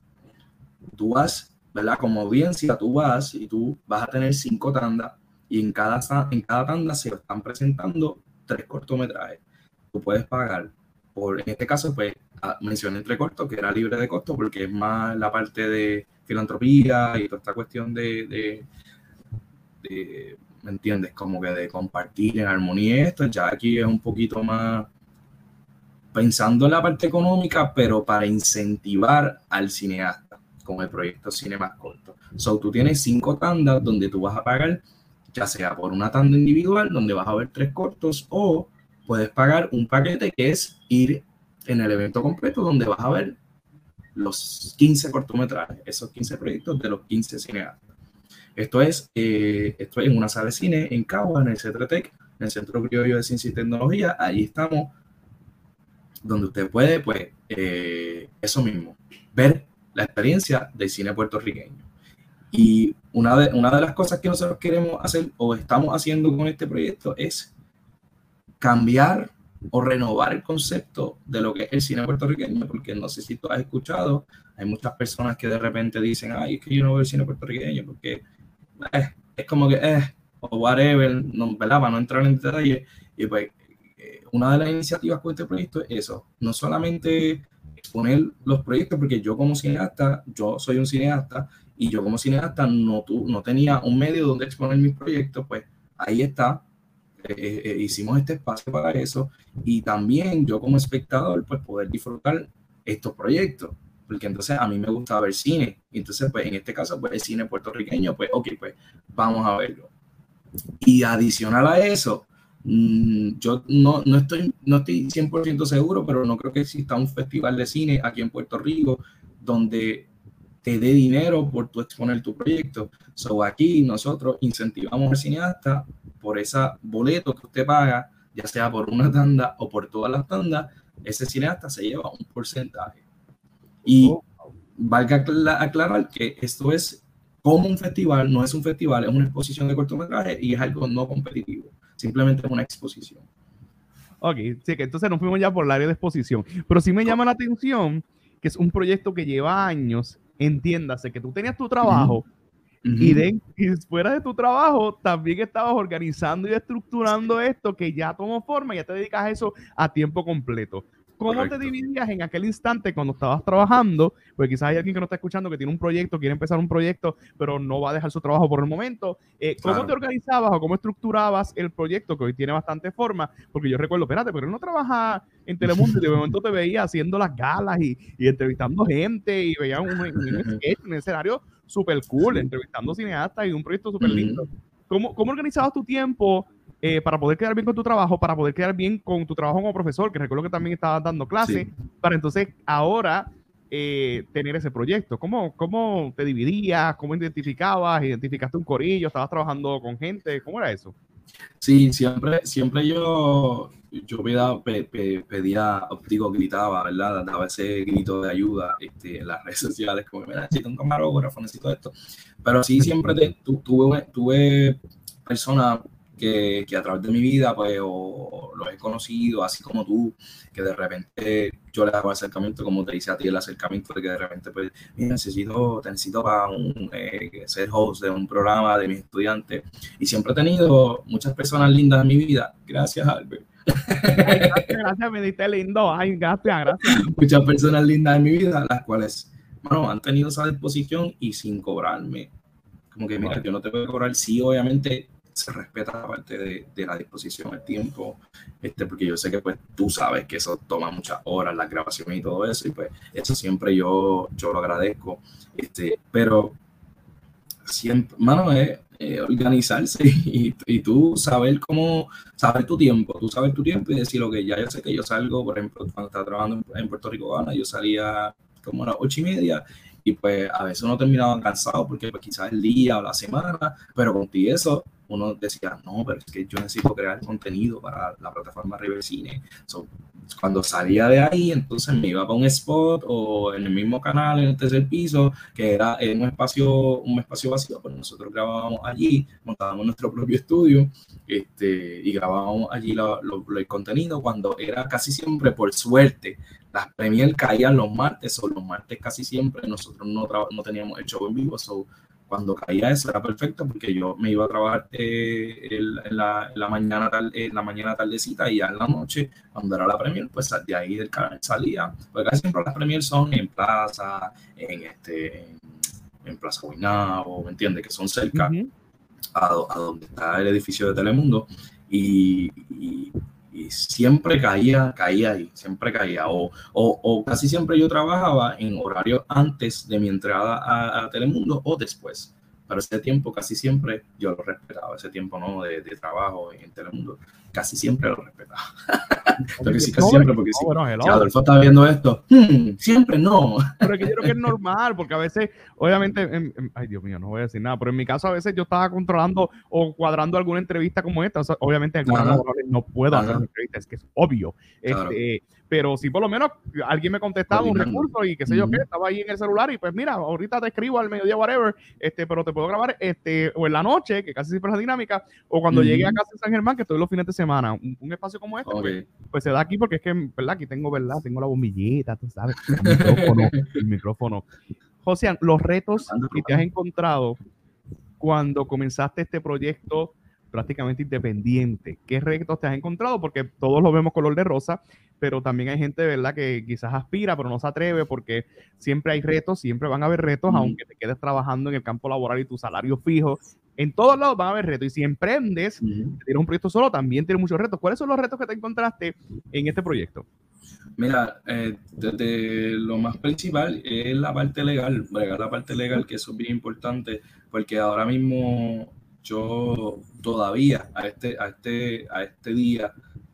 Tú vas ¿verdad? Como audiencia, tú vas y tú vas a tener cinco tandas y en cada, en cada tanda se están presentando tres cortometrajes. Tú puedes pagar por, en este caso, pues ah, mencioné entre cortos, que era libre de costo porque es más la parte de filantropía y toda esta cuestión de, ¿me entiendes? Como que de compartir en armonía esto, ya aquí es un poquito más pensando en la parte económica, pero para incentivar al cineasta con el proyecto Cine Más Corto. So, tú tienes cinco tandas donde tú vas a pagar, ya sea por una tanda individual, donde vas a ver tres cortos, o puedes pagar un paquete que es ir en el evento completo, donde vas a ver los 15 cortometrajes, esos 15 proyectos de los 15 cineastas. Esto es, eh, esto es en una sala de cine en Cagua, en el CETRETEC, en el Centro Criollo de Ciencia y Tecnología. Ahí estamos, donde usted puede, pues, eh, eso mismo, ver la experiencia del cine puertorriqueño. Y una de, una de las cosas que nosotros queremos hacer o estamos haciendo con este proyecto es cambiar o renovar el concepto de lo que es el cine puertorriqueño, porque no sé si tú has escuchado, hay muchas personas que de repente dicen, ay, es que yo no veo el cine puertorriqueño, porque eh, es como que, eh, o whatever, no, ¿verdad? Para no entrar en detalle, y pues una de las iniciativas con este proyecto es eso, no solamente exponer los proyectos, porque yo como cineasta, yo soy un cineasta, y yo como cineasta no, tu, no tenía un medio donde exponer mis proyectos, pues ahí está, eh, eh, eh, hicimos este espacio para eso, y también yo como espectador, pues poder disfrutar estos proyectos porque entonces a mí me gusta ver cine, y entonces pues en este caso pues el cine puertorriqueño, pues ok, pues vamos a verlo. Y adicional a eso, mm, yo no, no, estoy, no estoy 100% seguro, pero no creo que exista un festival de cine aquí en Puerto Rico donde te dé dinero por tu exponer tu proyecto. So aquí nosotros incentivamos al cineasta por esa boleto que usted paga, ya sea por una tanda o por todas las tandas, ese cineasta se lleva un porcentaje. Y oh. valga aclarar que esto es como un festival, no es un festival, es una exposición de cortometraje y es algo no competitivo, simplemente es una exposición. Ok, sí, que entonces nos fuimos ya por el área de exposición, pero sí me llama la atención que es un proyecto que lleva años, entiéndase, que tú tenías tu trabajo y, de, y fuera de tu trabajo también estabas organizando y estructurando esto que ya tomó forma y ya te dedicas a eso a tiempo completo. ¿Cómo te dividías en aquel instante cuando estabas trabajando? Porque quizás hay alguien que no está escuchando que tiene un proyecto, quiere empezar un proyecto, pero no va a dejar su trabajo por el momento. Eh, ¿Cómo te organizabas o cómo estructurabas el proyecto que hoy tiene bastante forma? Porque yo recuerdo, espérate, pero él no trabaja en Telemundo y de momento te veía haciendo las galas y, entrevistando gente y veía un, sketch, un escenario súper cool, entrevistando cineastas y un proyecto súper lindo. ¿Cómo, ¿Cómo organizabas tu tiempo? Eh, para poder quedar bien con tu trabajo, para poder quedar bien con tu trabajo como profesor, que recuerdo que también estabas dando clases, para entonces ahora eh, tener ese proyecto. ¿Cómo, ¿Cómo te dividías? ¿Cómo identificabas? ¿Identificaste un corillo? ¿Estabas trabajando con gente? ¿Cómo era eso? Sí, siempre, siempre yo, yo pedía, pedía, digo, gritaba, ¿verdad? Daba ese grito de ayuda este, en las redes sociales, como, mira, necesito un camarógrafo, necesito esto. Pero sí, siempre te, tuve, tuve personas que, a través de mi vida, pues, o, los he conocido, así como tú, que de repente yo le hago acercamiento, como te dice a ti el acercamiento, de que de repente, pues, mira, necesito, te necesito para un, eh, ser host de un programa de mis estudiantes. Y siempre he tenido muchas personas lindas en mi vida. Gracias, Albert. gracias, gracias, me diste lindo. Ay, gracias, gracias. Muchas personas lindas en mi vida, las cuales, bueno, han tenido esa disposición y sin cobrarme. Como que, mira, yo no te voy a cobrar. Sí, obviamente, se respeta la parte de, de, la disposición, el tiempo, este, porque yo sé que pues tú sabes que eso toma muchas horas, la grabación y todo eso, y pues eso siempre yo, yo lo agradezco, este, pero siempre, mano, es organizarse y, y, tú saber cómo, saber tu tiempo, tú saber tu tiempo y decir, lo que ya yo sé que yo salgo, por ejemplo, cuando estaba trabajando en, Puerto Rico, Gana, yo salía como a las ocho y media y pues a veces uno terminaba cansado porque pues, quizás el día o la semana, pero contigo eso uno decía, no, pero es que yo necesito crear contenido para la plataforma River Cine. cuando salía de ahí, entonces me iba para un spot o en el mismo canal, en el tercer piso, que era en un espacio, un espacio vacío, pues nosotros grabábamos allí, montábamos nuestro propio estudio este, y grabábamos allí lo, el contenido cuando era casi siempre, por suerte, las premier caían los martes o los martes casi siempre nosotros no, no teníamos el show en vivo, so cuando caía eso era perfecto porque yo me iba a trabajar eh, en, la, mañana tal, en la mañana tardecita y ya en la noche, cuando era la premier, pues de ahí del canal salía. Porque casi siempre las premier son en plaza, en este en, Plaza Guaynabo, ¿me entiendes? Que son cerca a, donde está el edificio de Telemundo. y, y siempre caía, caía ahí, siempre caía. O, o, o, casi siempre yo trabajaba en horario antes de mi entrada a Telemundo o después. Pero ese tiempo casi siempre yo lo respetaba, ese tiempo no de, de trabajo en Telemundo casi siempre lo respetaba. porque sí, casi siempre, porque si Adolfo está viendo esto, hmm, siempre no. Pero es que yo creo que es normal, porque a veces, obviamente, ay Dios mío, no voy a decir nada, pero en mi caso a veces yo estaba controlando o cuadrando alguna entrevista como esta, obviamente en no puedo hacer una entrevista, es que es obvio. Este, pero si por lo menos alguien me contestaba un recurso y qué sé yo qué, estaba ahí en el celular y pues mira, ahorita te escribo al mediodía, whatever, este, pero te puedo grabar este, o en la noche, que casi siempre es la dinámica, o cuando llegue a casa en San Germán, que estoy los fines de semana, un, espacio como este, pues, pues, se da aquí porque es que, ¿verdad? Aquí tengo, ¿verdad? Tengo la bombillita, tú sabes, el micrófono, el micrófono. José, los retos que te has encontrado cuando comenzaste este proyecto prácticamente independiente. ¿Qué retos te has encontrado? Porque todos lo vemos color de rosa, pero también hay gente, ¿verdad?, que quizás aspira, pero no se atreve porque siempre hay retos, siempre van a haber retos, aunque te quedes trabajando en el campo laboral y tu salario fijo. En todos lados van a haber retos. Y si emprendes, tienes un proyecto solo, también tienes muchos retos. ¿Cuáles son los retos que te encontraste en este proyecto? Mira, eh, desde lo más principal es la parte legal, la parte legal, que eso es bien importante, porque ahora mismo yo todavía a este, a este, a este día,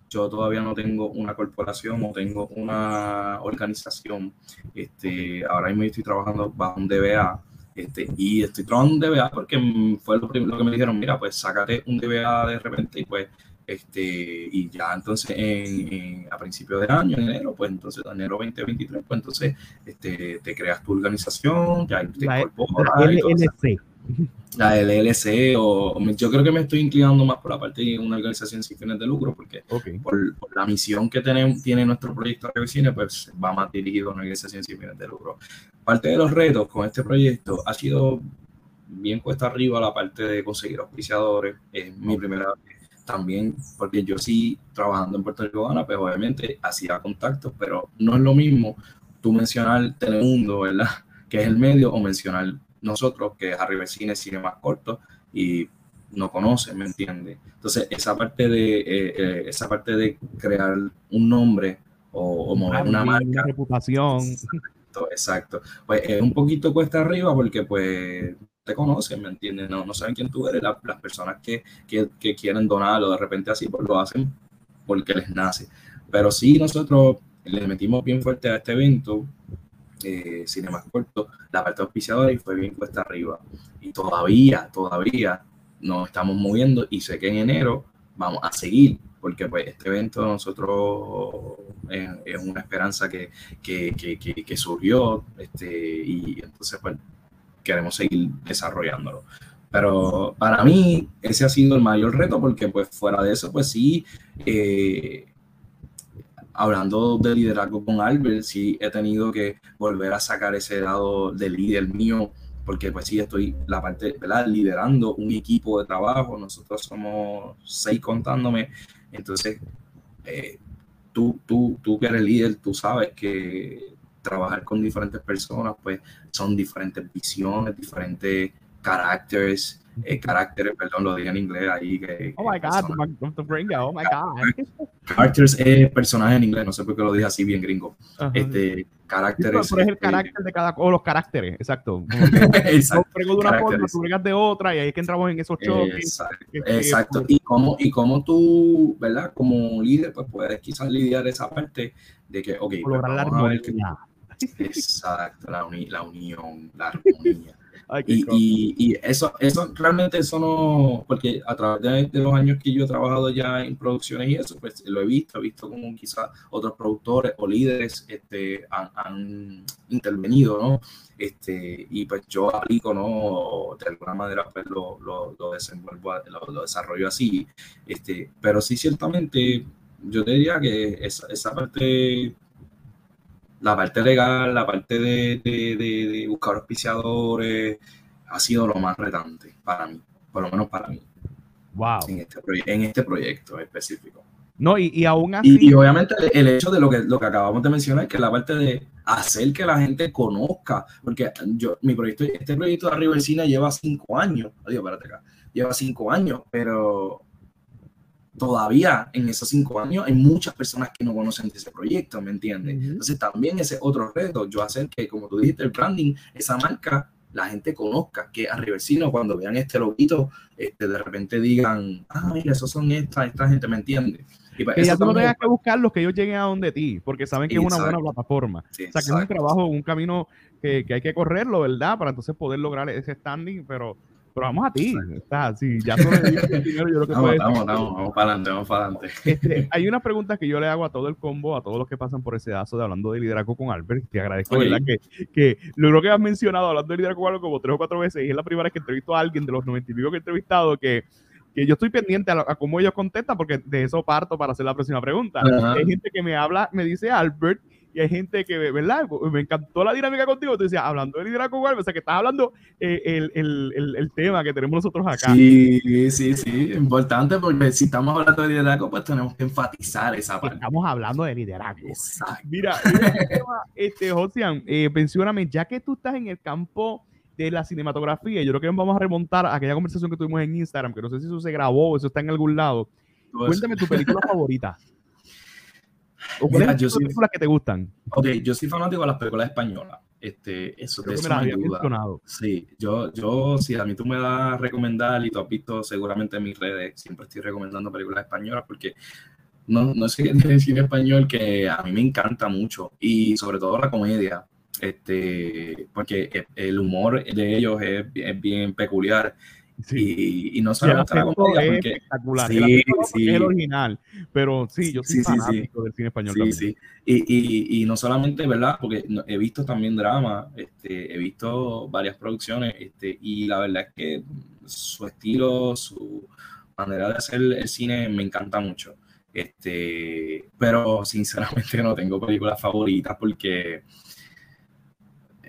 yo todavía no tengo una corporación o tengo una organización. Este, ahora mismo estoy trabajando bajo un DBA. Este, y estoy trabajando un DBA porque fue lo, lo que me dijeron, mira, pues sácate un DBA de repente y pues este, y ya entonces en, a principios de año, en enero, pues entonces en enero 2023, pues entonces este, te creas tu organización, ya te incorporas. La LLC. La LLC, o yo creo que me estoy inclinando más por la parte de una organización sin fines de lucro, porque por, la misión que tenemos, tiene nuestro proyecto de Cine, pues va más dirigido a una organización sin fines de lucro. Parte de los retos con este proyecto ha sido bien cuesta arriba la parte de conseguir auspiciadores. Es mi primera vez también, porque yo sí, trabajando en Puerto Rico, pues obviamente hacía contactos, pero no es lo mismo tú mencionar Telemundo, ¿verdad? Que es el medio, o mencionar nosotros, que es Arriba Cine, cine más corto, y no conocen, ¿me entiendes? Entonces, esa parte de, eh, eh, esa parte de crear un nombre o, mover una marca. Reputación. Exacto, exacto. Pues es un poquito cuesta arriba porque pues te conocen, ¿me entiendes? No, no saben quién tú eres. las personas que, que, que, quieren donarlo de repente así, pues lo hacen porque les nace. Pero sí, nosotros le metimos bien fuerte a este evento, eh, Cinemas Corto, la parte auspiciadora y fue bien cuesta arriba. Y todavía, todavía nos estamos moviendo y sé que en enero vamos a seguir, porque pues este evento nosotros es, una esperanza que, que, que, que, surgió este, y entonces pues queremos seguir desarrollándolo. Pero para mí ese ha sido el mayor reto porque pues fuera de eso, pues sí, eh, hablando de liderazgo con Albert, sí he tenido que volver a sacar ese lado de líder mío porque pues sí estoy la parte, ¿verdad? Liderando un equipo de trabajo, nosotros somos seis contándome, entonces eh, tú, tú, tú que eres líder, tú sabes que trabajar con diferentes personas, pues son diferentes visiones, diferentes caracteres, eh, caracteres, perdón, lo dije en inglés ahí. Que, oh my God, gringo, oh my God. Characters es personaje en inglés, no sé por qué lo dije así bien gringo. Este, caracteres. Pero es el este, carácter de cada, o los caracteres, exacto. exacto. De una forma, tú de otra y ahí es que entramos en esos choques. Exacto. exacto. Y cómo, y cómo tú, ¿verdad? Como líder, pues puedes quizás lidiar esa parte de que, ok, pues la armonía. Exacto, la, la unión, la armonía. y, y, eso, eso realmente eso no, porque a través de, los años que yo he trabajado ya en producciones y eso, pues lo he visto, he visto como quizás otros productores o líderes este, han, intervenido, ¿no? Este, y pues yo aplico, ¿no? De alguna manera pues lo, lo, lo desenvuelvo, lo, lo, desarrollo así, este, pero sí ciertamente yo diría que esa, esa parte la parte legal, la parte de, de, buscar auspiciadores, ha sido lo más retante para mí, por lo menos para mí. Wow. En este, en este proyecto específico. No, y, y aún así. Y, obviamente el hecho de lo que, lo que acabamos de mencionar, que es la parte de hacer que la gente conozca, porque yo, mi proyecto, este proyecto de River Cine lleva cinco años. Adiós, espérate acá. Lleva cinco años, pero todavía en esos cinco años hay muchas personas que no conocen de ese proyecto, ¿me entiendes? Entonces también ese otro reto, yo hacer que, como tú dijiste, el branding, esa marca, la gente conozca, que a Riversino cuando vean este loguito, este, de repente digan, ah, mira, esos son esta, esta gente, ¿me entiende? Y pues, que ya tú no tengas que buscarlos, que ellos lleguen a donde ti, porque saben que es una buena plataforma. o sea, que es un trabajo, un camino que, que, hay que correrlo, ¿verdad? Para entonces poder lograr ese standing, pero pero vamos a ti. Está, sí, ya el dinero, yo lo que vamos, vamos, vamos, vamos para adelante, vamos para adelante. Este, hay una pregunta que yo le hago a todo el combo, a todos los que pasan por ese dazo de hablando de liderazgo con Albert. Te agradezco, ¿verdad? Que, que lo creo que has mencionado hablando de liderazgo con Albert como tres o cuatro veces y es la primera vez que entrevisto a alguien de los noventa y pico que he entrevistado que que yo estoy pendiente a, cómo ellos contestan, porque de eso parto para hacer la próxima pregunta. Hay gente que me habla, me dice Albert, y hay gente que, ¿verdad? Me encantó la dinámica contigo. Tú decías, hablando de liderazgo, o sea, que estás hablando eh, el, el, el, el, tema que tenemos nosotros acá. Sí, sí, sí, importante porque si estamos hablando de liderazgo, pues tenemos que enfatizar esa parte. Estamos hablando de liderazgo. Exacto. Mira, este, Josian, eh, ya que tú estás en el campo de la cinematografía, yo creo que vamos a remontar a aquella conversación que tuvimos en Instagram, que no sé si eso se grabó o eso está en algún lado. Cuéntame tu película favorita. ¿O cuáles son las películas que te gustan? Ok, yo soy fanático de las películas españolas. Este, eso te eso no Sí, yo, yo, si a mí tú me das a recomendar y tú has visto seguramente en mis redes, siempre estoy recomendando películas españolas porque no, no sé qué tiene cine español que a mí me encanta mucho. Y sobre todo la comedia, este, porque el humor de ellos es, es bien peculiar y, no solamente la comedia, es espectacular. Sí, sí. Es el original, pero sí, yo soy fanático del cine español. Sí, sí. Y, y, y, no solamente, ¿verdad? Porque he visto también drama, este, he visto varias producciones, este, y la verdad es que su estilo, su manera de hacer el cine me encanta mucho. Este, pero sinceramente no tengo películas favoritas porque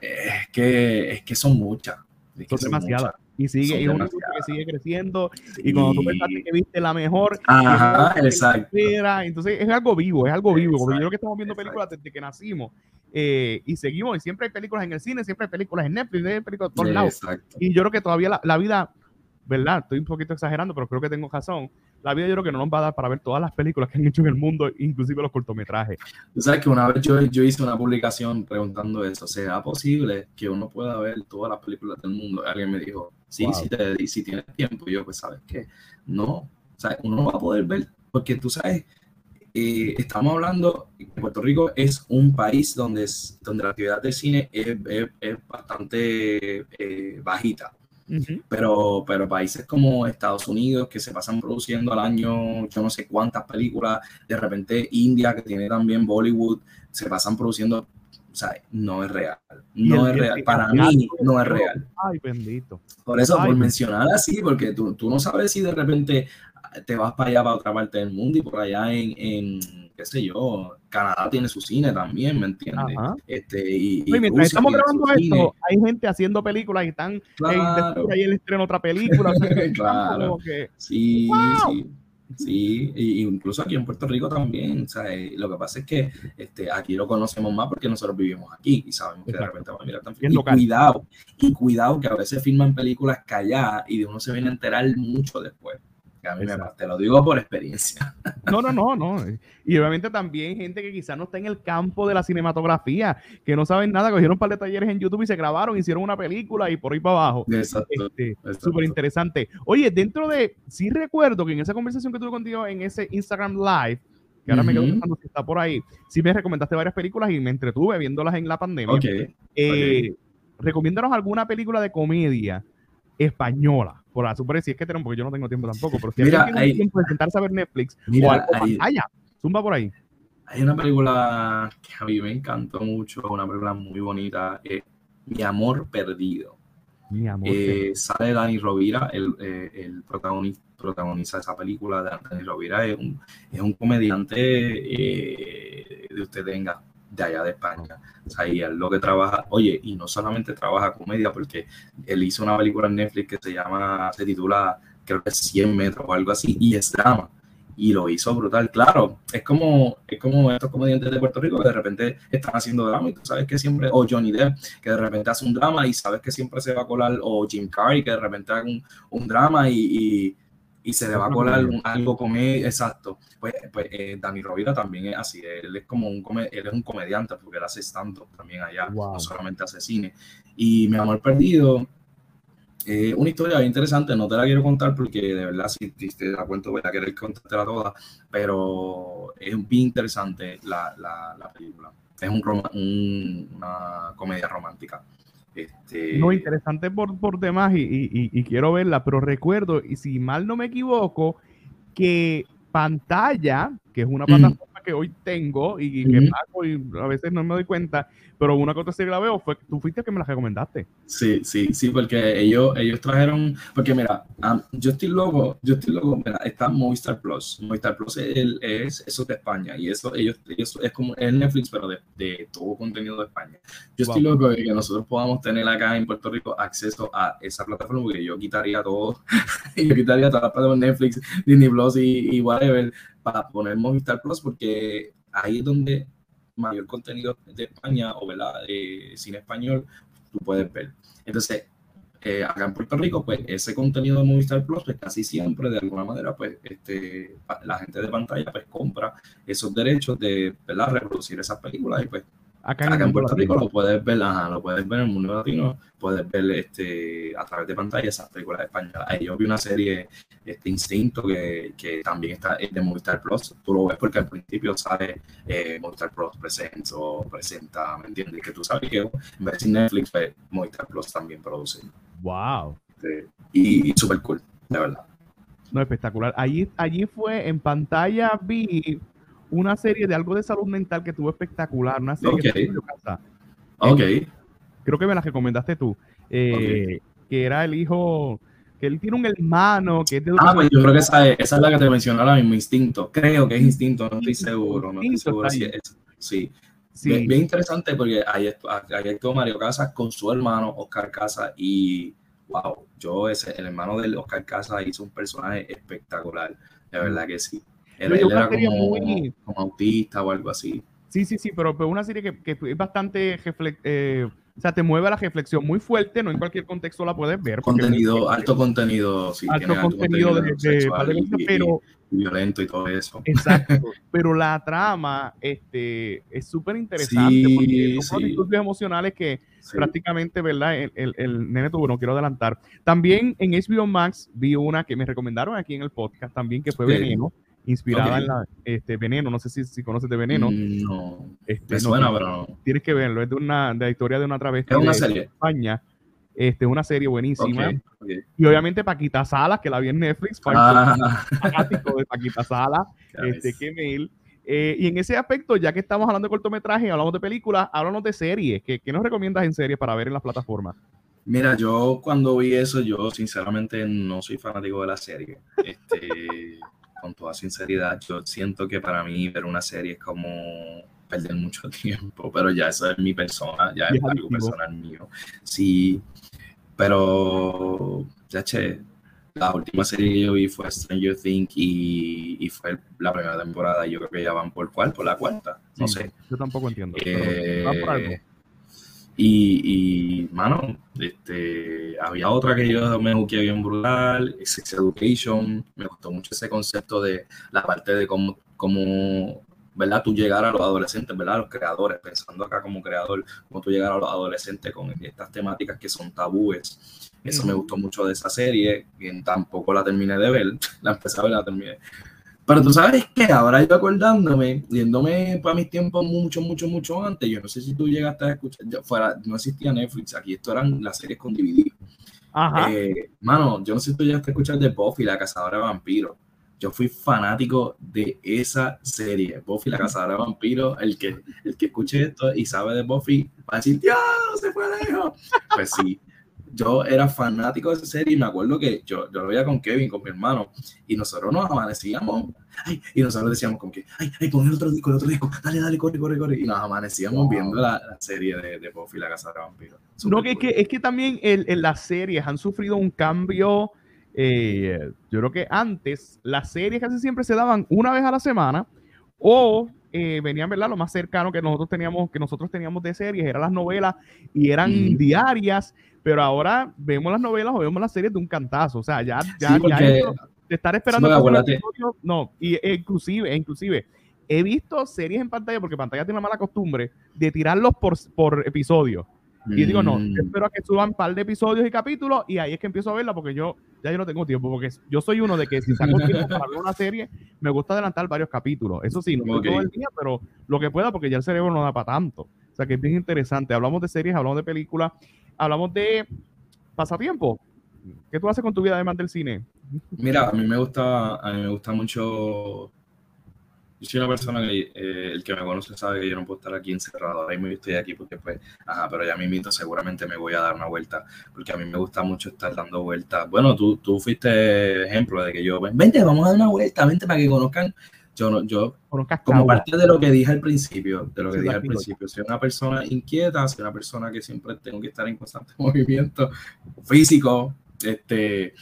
es que, es que son muchas. son demasiadas y sigue, y es un que sigue creciendo. Y cuando tú pensaste que viste la mejor, Ajá, exacto. entonces es algo vivo, es algo vivo. Porque yo creo que estamos viendo películas desde que nacimos eh, y seguimos. Y siempre hay películas en el cine, siempre hay películas en Netflix, hay películas de todos lados. Y yo creo que todavía la, la vida ¿verdad? Estoy un poquito exagerando, pero creo que tengo razón. La vida yo creo que no nos va a dar para ver todas las películas que han hecho en el mundo, inclusive los cortometrajes. Tú sabes que una vez yo, yo hice una publicación preguntando eso, ¿será posible que uno pueda ver todas las películas del mundo? Alguien me dijo, sí, si, te, si tienes tiempo. Y yo, pues, ¿sabes qué? No, o sea, uno no va a poder ver, porque tú sabes, eh, estamos hablando, Puerto Rico es un país donde, es, donde la actividad del cine es, es, bastante eh, bajita. Pero, pero países como Estados Unidos, que se pasan produciendo al año yo no sé cuántas películas, de repente India, que tiene también Bollywood, se pasan produciendo o sea, no es real. No es real. Para mí no es real. Ay, bendito. Por eso, por mencionar así, porque tú, tú, no sabes si de repente te vas para allá, para otra parte del mundo y por allá en, en qué sé yo, Canadá tiene su cine también, ¿me entiendes? Este, y, mientras estamos grabando esto, hay gente haciendo películas y están claro. ahí el estreno otra película. claro. sí, sí. Sí, incluso aquí en Puerto Rico también. Sea, eh, lo que pasa es que este, aquí lo conocemos más porque nosotros vivimos aquí y sabemos que de repente vamos a mirar tan Y cuidado, y cuidado que a veces filman películas calladas y de uno se viene a enterar mucho después. A mí me, te lo digo por experiencia. No, no, no, no. Y obviamente también gente que quizás no está en el campo de la cinematografía, que no saben nada, cogieron un par de talleres en YouTube y se grabaron, hicieron una película y por ahí para abajo. Exacto. Este, Súper interesante. Oye, dentro de, sí recuerdo que en esa conversación que tuve contigo en ese Instagram Live, que ahora me quedo pensando si está por ahí, sí me recomendaste varias películas y me entretuve viéndolas en la pandemia. Ok. Eh, Recomiéndanos alguna película de comedia española por la super si es que tenemos, porque yo no tengo tiempo tampoco, pero si mira, tiene tiempo de sentarse a ver Netflix o algo, vaya, zumba por ahí. Hay una película que a mí me encantó mucho, una película muy bonita, eh, Mi Amor Perdido. Mi amor eh, sale Dani Rovira, el, eh, el protagonista, protagoniza esa película de Dani Rovira, es un, es un comediante eh, de usted venga de allá de España. O sea, y él lo que trabaja, oye, y no solamente trabaja comedia, porque él hizo una película en Netflix que se llama, se titula, creo que 100 metros o algo así, y es drama. Y lo hizo brutal. Claro, es como, es como estos comediantes de Puerto Rico que de repente están haciendo drama y tú sabes que siempre, o Johnny Depp, que de repente hace un drama y sabes que siempre se va a colar, o Jim Carrey, que de repente hace un, un drama y y se le va a colar algo con él, exacto. Pues, pues eh, Dani Rovira también es así, él es como un, él es un comediante porque él hace stand también allá, no solamente hace cine. Y Mi Amor Perdido, eh, una historia bien interesante, no te la quiero contar porque de verdad si, te la cuento voy a querer contártela toda, pero es bien interesante la, la, película. Es un, una comedia romántica. Este... No, interesante por, por demás y, quiero verla, pero recuerdo, y si mal no me equivoco, que Pantalla, que es una plataforma que hoy tengo y, que pago y a veces no me doy cuenta, pero una cosa serie la veo, fue tú fuiste el que me la recomendaste. Sí, sí, sí, porque ellos, ellos trajeron, porque mira, yo estoy loco, yo estoy loco, mira, está Movistar Plus. Movistar Plus es, es eso de España y eso ellos, ellos es como el Netflix, pero de, de, todo contenido de España. Yo estoy loco de que nosotros podamos tener acá en Puerto Rico acceso a esa plataforma, porque yo quitaría todo, yo quitaría todas las plataformas Netflix, Disney Plus y, y whatever, para poner Movistar Plus, porque ahí es donde mayor contenido de España o de cine español tú puedes ver. Entonces, eh, acá en Puerto Rico, pues ese contenido de Movistar Plus, pues casi siempre, de alguna manera, pues este, la gente de pantalla, pues compra esos derechos de ¿verdad? reproducir esas películas y pues Acá, en, Puerto Rico lo puedes ver, lo puedes ver en el mundo latino, puedes ver este, a través de pantalla esas películas españolas. Ahí yo vi una serie, este Instinto, que, que también está de Movistar Plus. Tú lo ves porque al principio sale eh, Movistar Plus presenta o presenta, ¿me entiendes? Que tú sabes que en vez de Netflix, pues, Movistar Plus también produce. ¡Wow! Este, y, y súper cool, de verdad. No, espectacular. Allí, allí fue en pantalla, vi una serie de algo de salud mental que tuvo espectacular, una serie okay. Ok. creo que me la recomendaste tú, eh, que era el hijo, que él tiene un hermano que es de... Ah, pues yo creo que esa es, esa es la que te mencioné ahora mismo, Instinto. Creo que es Instinto, no estoy seguro, no estoy seguro si es. Sí. sí. Bien, interesante porque ahí, ahí estuvo Mario Casas con su hermano Oscar Casas y wow, yo ese, el hermano de Oscar Casas hizo un personaje espectacular, de verdad que sí. Él, era como, autista o algo así. Sí, sí, sí, pero, pero una serie que, que es bastante eh, o sea, te mueve a la reflexión muy fuerte, no en cualquier contexto la puedes ver. Contenido, alto contenido, sí, alto, contenido, de, pero violento y todo eso. Exacto, pero la trama este, es súper interesante sí, porque son disturbios emocionales que prácticamente, ¿verdad? El, el, el, nene tuvo, no quiero adelantar. También en HBO Max vi una que me recomendaron aquí en el podcast también, que fue Veneno inspirada en la este, Veneno. No sé si, si conoces de Veneno. Mm, no. Este, Me suena, pero Tienes que verlo. Es de una de la historia de una travesti es una serie. España. Este, una serie buenísima. Y obviamente Paquita Salas, que la vi en Netflix, ah. de Paquita Salas, este, que mail. Eh, y en ese aspecto, ya que estamos hablando de cortometraje, hablamos de películas, háblanos de series. ¿Qué, ¿Qué, nos recomiendas en series para ver en las plataformas? Mira, yo cuando vi eso, yo sinceramente no soy fanático de la serie. Este, con toda sinceridad, yo siento que para mí ver una serie es como perder mucho tiempo, pero ya eso es mi persona, ya es, algo personal mío. Sí, pero ya che, la última serie que yo vi fue Stranger Things y, y, fue la primera temporada. Yo creo que ya van por cuál, por la cuarta, no sé. Yo tampoco entiendo. Eh, por algo. Y, y, mano, este, había otra que yo me jugué bien brutal, Sex Education. Me gustó mucho ese concepto de la parte de cómo, cómo ¿verdad? Tú llegar a los adolescentes, ¿verdad? Los creadores, pensando acá como creador, cómo tú llegar a los adolescentes con estas temáticas que son tabúes. Eso me gustó mucho de esa serie, bien tampoco la terminé de ver, la empecé a ver, la terminé. Pero tú sabes que ahora yo acordándome, yéndome para mis tiempos mucho, mucho, mucho antes, yo no sé si tú llegaste a escuchar, fuera, no existía Netflix, aquí esto eran las series con DVD. Ajá. Eh, mano, yo no sé si tú llegaste a escuchar de Buffy, la cazadora de vampiros. Yo fui fanático de esa serie, Buffy, la cazadora de vampiros. El que, el que escuche esto y sabe de Buffy va a decir, ¡Dios, se fue lejos! Pues sí, yo era fanático de esa serie y me acuerdo que yo, yo lo veía con Kevin, con mi hermano, y nosotros nos amanecíamos, ay, y nosotros decíamos como que, ay, ay, pon el otro disco, el otro disco, dale, dale, corre, corre, corre, y nos amanecíamos viendo la, la, serie de, de Buffy, la Casa de Vampiros. No, que, es que, es que también el, el, las series han sufrido un cambio, eh, yo creo que antes las series casi siempre se daban una vez a la semana, o eh, venían, ¿verdad? Lo más cercano que nosotros teníamos, que nosotros teníamos de series eran las novelas y eran mm. diarias pero ahora vemos las novelas o vemos las series de un cantazo. O sea, ya, ya, de estar esperando. no, y, e inclusive, e inclusive, he visto series en pantalla, porque pantalla tiene una mala costumbre, de tirarlos por, por episodio. Y digo, no, mm. espero a que suban un par de episodios y capítulos y ahí es que empiezo a verla porque yo ya yo no tengo tiempo, porque yo soy uno de que si saco tiempo para ver una serie, me gusta adelantar varios capítulos. Eso sí, no todo el día, pero lo que pueda porque ya el cerebro no da para tanto. O sea que es bien interesante. Hablamos de series, hablamos de películas hablamos de pasatiempo. ¿Qué tú haces con tu vida además del cine? Mira, a mí me gusta, a mí me gusta mucho yo soy una persona que eh, el que me conoce sabe que yo no puedo estar aquí encerrado. Ahora mismo estoy aquí porque, pues, ajá, pero ya me invito, seguramente me voy a dar una vuelta, porque a mí me gusta mucho estar dando vueltas. Bueno, tú, tú fuiste ejemplo de que yo, vente, vamos a dar una vuelta, vente para que conozcan. Yo, no, yo como parte de lo que dije al principio, de lo que dije al principio, soy una persona inquieta, soy una persona que siempre tengo que estar en constante movimiento físico, este,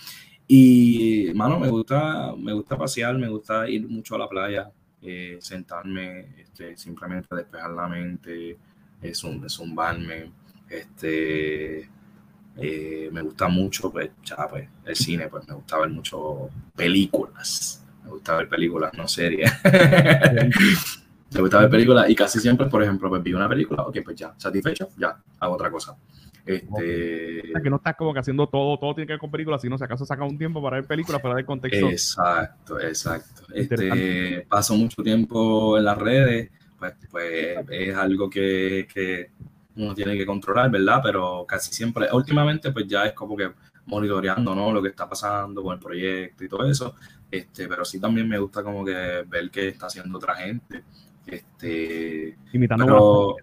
y, mano, me gusta, me gusta pasear, me gusta ir mucho a la playa, eh, sentarme, este, simplemente despejar la mente, es un, zumbarme, este, eh, me gusta mucho, pues, ya, pues, el cine, pues, me gusta ver mucho películas, me gusta ver películas, no series. me gusta ver películas y casi siempre, por ejemplo, pues vi una película, ok, pues ya, satisfecho, ya, hago otra cosa. Este... que no estás como que haciendo todo, todo tiene que ver con películas, sino si acaso saca un tiempo para ver películas, para dar contexto. Exacto, exacto. Este, paso mucho tiempo en las redes, pues, pues es algo que, que, uno tiene que controlar, ¿verdad? Pero casi siempre, últimamente, pues ya es como que monitoreando, ¿no? Lo que está pasando con el proyecto y todo eso. Este, pero sí también me gusta como que ver qué está haciendo otra gente. Este, Imitando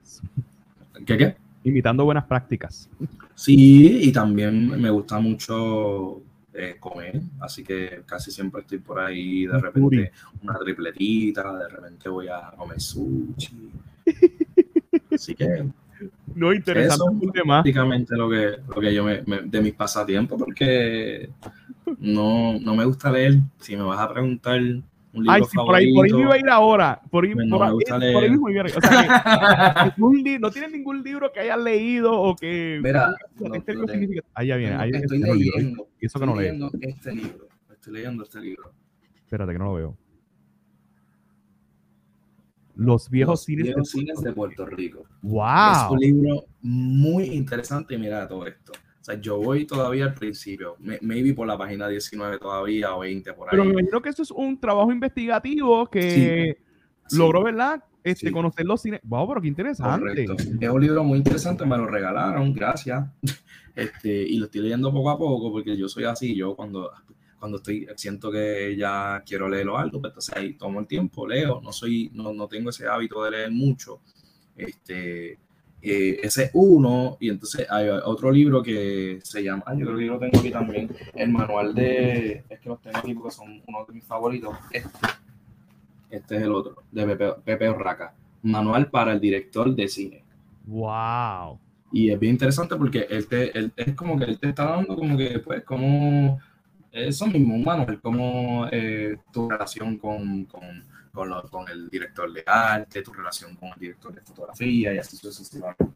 ¿Qué qué? Imitando buenas prácticas. Sí, y también me gusta mucho eh, comer, así que casi siempre estoy por ahí, de repente una tripletita, de repente voy a comer sushi. Así que no interesante eso es prácticamente lo que, lo que yo me, de mis pasatiempos, porque no, no me gusta leer. Si me vas a preguntar un libro Ay, sí, por ahí, por ahí me iba a ir ahora. Por ahí, no por, ahí, por ahí mismo O sea, que, no tiene ningún libro que hayas leído o que. Mira, este no, significa. Ahí ya viene. Ahí estoy este leyendo. Y eso que no leo. Este libro. Estoy leyendo este libro. Espérate, que no lo veo. Los viejos, Los cines, viejos de, cines de Puerto Rico. ¡Wow! Es un libro muy interesante. Mira todo esto. O sea, yo voy todavía al principio, maybe por la página 19 todavía o 20 por ahí. Pero me imagino que eso es un trabajo investigativo que logró, ¿verdad? Este, conocer los cines. Wow, pero qué interesante. Es un libro muy interesante, me lo regalaron, gracias. Este, y lo estoy leyendo poco a poco porque yo soy así, yo cuando, cuando estoy, siento que ya quiero leerlo algo, pues entonces ahí tomo el tiempo, leo, no soy, no, no tengo ese hábito de leer mucho. Este, eh, ese es uno, y entonces hay otro libro que se llama, yo creo que yo lo tengo aquí también, el manual de, es que los tengo aquí porque son uno de mis favoritos, este, este es el otro, de Pepe, Pepe Orraca, manual para el director de cine. ¡Wow! Y es bien interesante porque él, te, él es como que él te está dando como que, pues, como eso mismo, un manual, como eh, tu relación con, con con, con el director de arte, tu relación con el director de fotografía y así sucesivamente.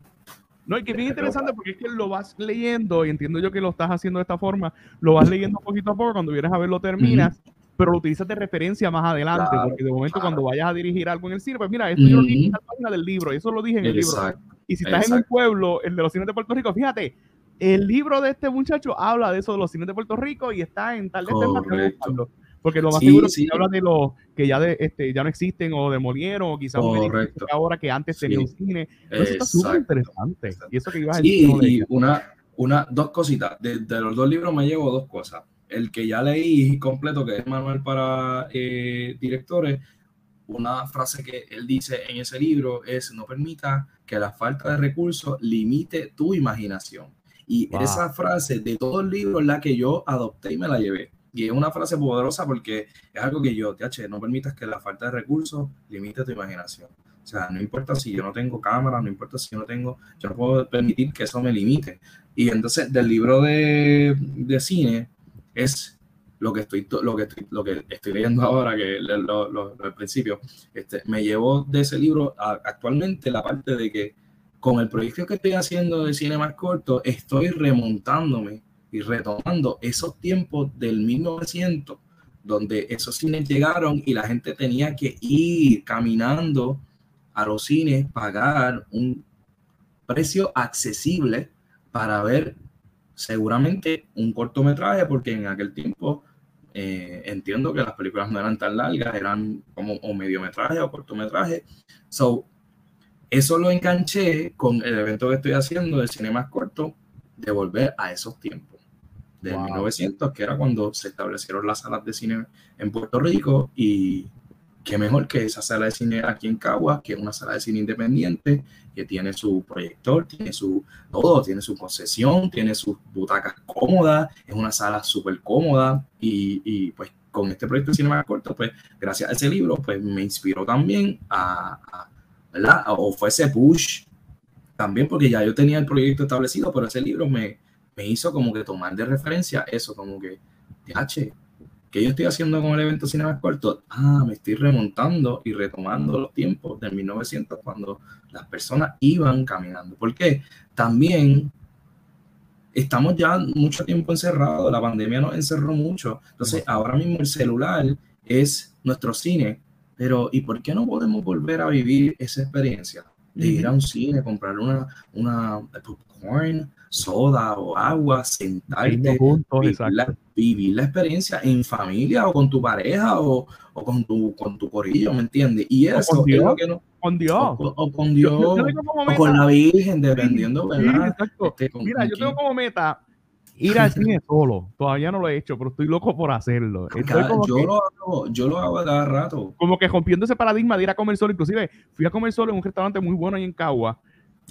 No, y que es bien interesante porque es que lo vas leyendo, y entiendo yo que lo estás haciendo de esta forma, lo vas leyendo poquito a poco, cuando vienes a ver lo terminas, pero lo utilizas de referencia más adelante, porque de momento cuando vayas a dirigir algo en el cine, pues mira, esto yo lo dije en la página del libro, y eso lo dije en el libro. Y si estás en un pueblo, el de los cines de Puerto Rico, fíjate, el libro de este muchacho habla de eso de los cines de Puerto Rico y está en tal de porque lo más seguro es que habla de los que ya de, este, ya no existen o demolieron, o quizás ahora que antes tenía un cine. Eso está súper interesante. Y eso que ibas a decir. Y, una, una, dos cositas. De, los dos libros me llevo dos cosas. El que ya leí completo, que es Manuel para eh, directores, una frase que él dice en ese libro es no permita que la falta de recursos limite tu imaginación. Y esa frase de todo el libro es la que yo adopté y me la llevé. Y es una frase poderosa porque es algo que yo, TH, no permitas que la falta de recursos limite tu imaginación. O sea, no importa si yo no tengo cámara, no importa si yo no tengo, yo no puedo permitir que eso me limite. Y entonces del libro de, de cine es lo que estoy lo que estoy, lo que estoy leyendo ahora que lo, lo, al principio este, me llevó de ese libro actualmente la parte de que con el proyecto que estoy haciendo de cine más corto estoy remontándome y retomando esos tiempos del 1900, donde esos cines llegaron y la gente tenía que ir caminando a los cines, pagar un precio accesible para ver seguramente un cortometraje, porque en aquel tiempo eh, entiendo que las películas no eran tan largas, eran como o mediometraje o cortometraje. So, eso lo enganché con el evento que estoy haciendo del cine más corto, de volver a esos tiempos de 1900, que era cuando se establecieron las salas de cine en Puerto Rico y qué mejor que esa sala de cine aquí en Caguas, que es una sala de cine independiente, que tiene su proyector, tiene su todo, tiene su concesión, tiene sus butacas cómodas, es una sala súper cómoda y, y, pues con este proyecto de cinema corto, pues gracias a ese libro, pues me inspiró también a, a ¿verdad? O fue ese push también porque ya yo tenía el proyecto establecido, pero ese libro me, me hizo como que tomar de referencia eso, como que, H, ¿qué yo estoy haciendo con el evento Cinema Corto? Ah, me estoy remontando y retomando los tiempos de 1900 cuando las personas iban caminando. Porque también estamos ya mucho tiempo encerrados, la pandemia nos encerró mucho. Entonces, ahora mismo el celular es nuestro cine, pero ¿y por qué no podemos volver a vivir esa experiencia? De ir a un cine, comprar una, una popcorn, soda o agua, sentarte, vivir, la, experiencia en familia o con tu pareja o, o con, tu, con tu corillo, ¿me entiendes? Y eso es lo que no, con Dios. O, con Dios. o con la Virgen, dependiendo, ¿verdad? Este, Mira, yo tengo como meta ir al cine solo. Todavía no lo he hecho, pero estoy loco por hacerlo. yo, lo hago, yo lo hago cada rato. Como que rompiendo ese paradigma de ir a comer solo. Inclusive fui a comer solo en un restaurante muy bueno ahí en Cagua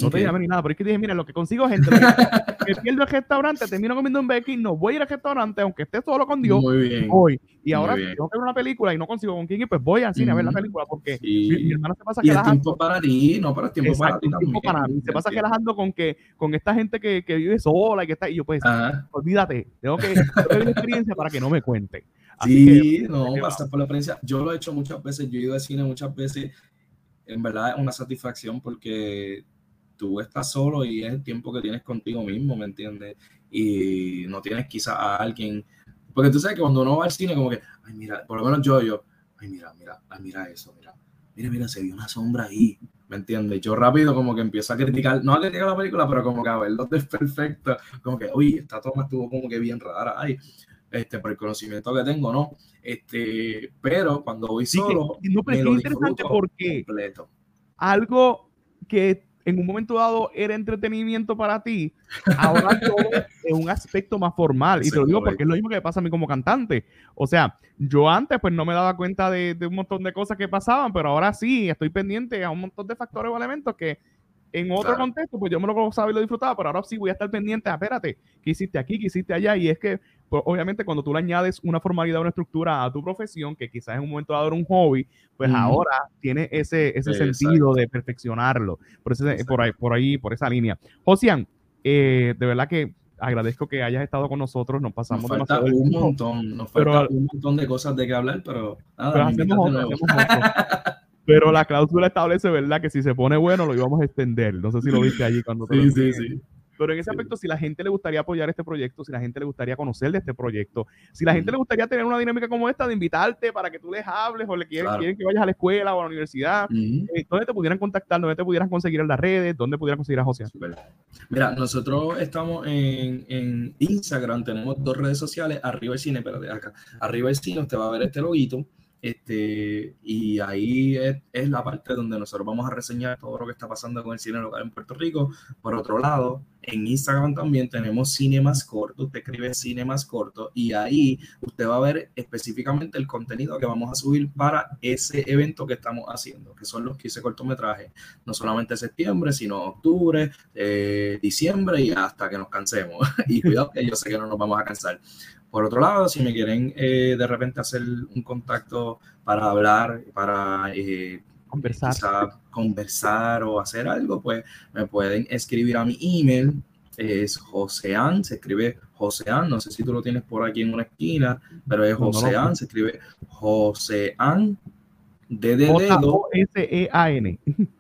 no te llamé ni nada, pero es que dije, mira, lo que consigo gente, que pierdo el restaurante, termino comiendo un Becky, no voy a ir al restaurante, aunque esté solo con Dios, Muy bien. voy. Y ahora tengo que ver una película y no consigo con quién, pues voy al cine a ver la película, porque mi, hermana se pasa y el tiempo para ti, no para el tiempo para ti tiempo para mí. Se pasa relajando con que con esta gente que, que, vive sola y que está, y yo pues, olvídate, tengo que tener experiencia para que no me cuente. sí, no, pasar por la experiencia. Yo lo he hecho muchas veces, yo he ido al cine muchas veces. En verdad es una satisfacción porque tú estás solo y es el tiempo que tienes contigo mismo, ¿me entiendes? Y no tienes quizá a alguien, porque tú sabes que cuando uno va al cine como que, ay mira, por lo menos yo, yo, ay mira, mira, ay mira eso, mira, mira, mira, se vio una sombra ahí, ¿me entiendes? Yo rápido como que empiezo a criticar, no a criticar la película, pero como que a verlo es perfecto, como que, uy, esta toma estuvo como que bien rara, ay, este, por el conocimiento que tengo, ¿no? Este, pero cuando voy solo, no, pero me lo interesante porque completo. algo que en un momento dado era entretenimiento para ti, ahora todo es un aspecto más formal. Y te lo digo porque es lo mismo que me pasa a mí como cantante. O sea, yo antes pues no me daba cuenta de, un montón de cosas que pasaban, pero ahora sí estoy pendiente a un montón de factores o elementos que en otro contexto, pues yo me lo gozaba y lo disfrutaba, pero ahora sí voy a estar pendiente, ah, espérate, ¿qué hiciste aquí? ¿Qué hiciste allá? Y es que, pues, obviamente, cuando tú le añades una formalidad, una estructura a tu profesión, que quizás en un momento dado era un hobby, pues ahora tiene ese, ese sentido de perfeccionarlo. Por, ese, por, ahí, por ahí, por esa línea. Josian, eh, de verdad que agradezco que hayas estado con nosotros, nos pasamos nos falta un montón, nos falta un montón de cosas de que hablar, pero nada, Pero la cláusula establece, ¿verdad? Que si se pone bueno, lo íbamos a extender. No sé si lo viste allí cuando te Sí, sí, sí. Pero en ese aspecto, si la gente le gustaría apoyar este proyecto, si la gente le gustaría conocer de este proyecto, si la gente le gustaría tener una dinámica como esta de invitarte para que tú les hables o le quieren, que vayas a la escuela o a la universidad, eh, ¿dónde te pudieran contactar? ¿Dónde te pudieran conseguir en las redes? ¿Dónde pudieran conseguir a José? Mira, nosotros estamos en, en, Instagram, tenemos dos redes sociales, arriba el cine, pero de acá, arriba el cine, usted va a ver este loguito este, y ahí es, la parte donde nosotros vamos a reseñar todo lo que está pasando con el cine local en Puerto Rico. Por otro lado, en Instagram también tenemos cine más corto. Usted escribe cine más corto y ahí usted va a ver específicamente el contenido que vamos a subir para ese evento que estamos haciendo, que son los 15 cortometrajes. No solamente septiembre, sino octubre, eh, diciembre y hasta que nos cansemos. y cuidado que yo sé que no nos vamos a cansar. Por otro lado, si me quieren eh, de repente hacer un contacto para hablar, para eh, conversar. conversar o hacer algo, pues me pueden escribir a mi email. Es Josean, se escribe Josean, no sé si tú lo tienes por aquí en una esquina, pero es Josean, se escribe Josean D de dedo. S-E-A-N.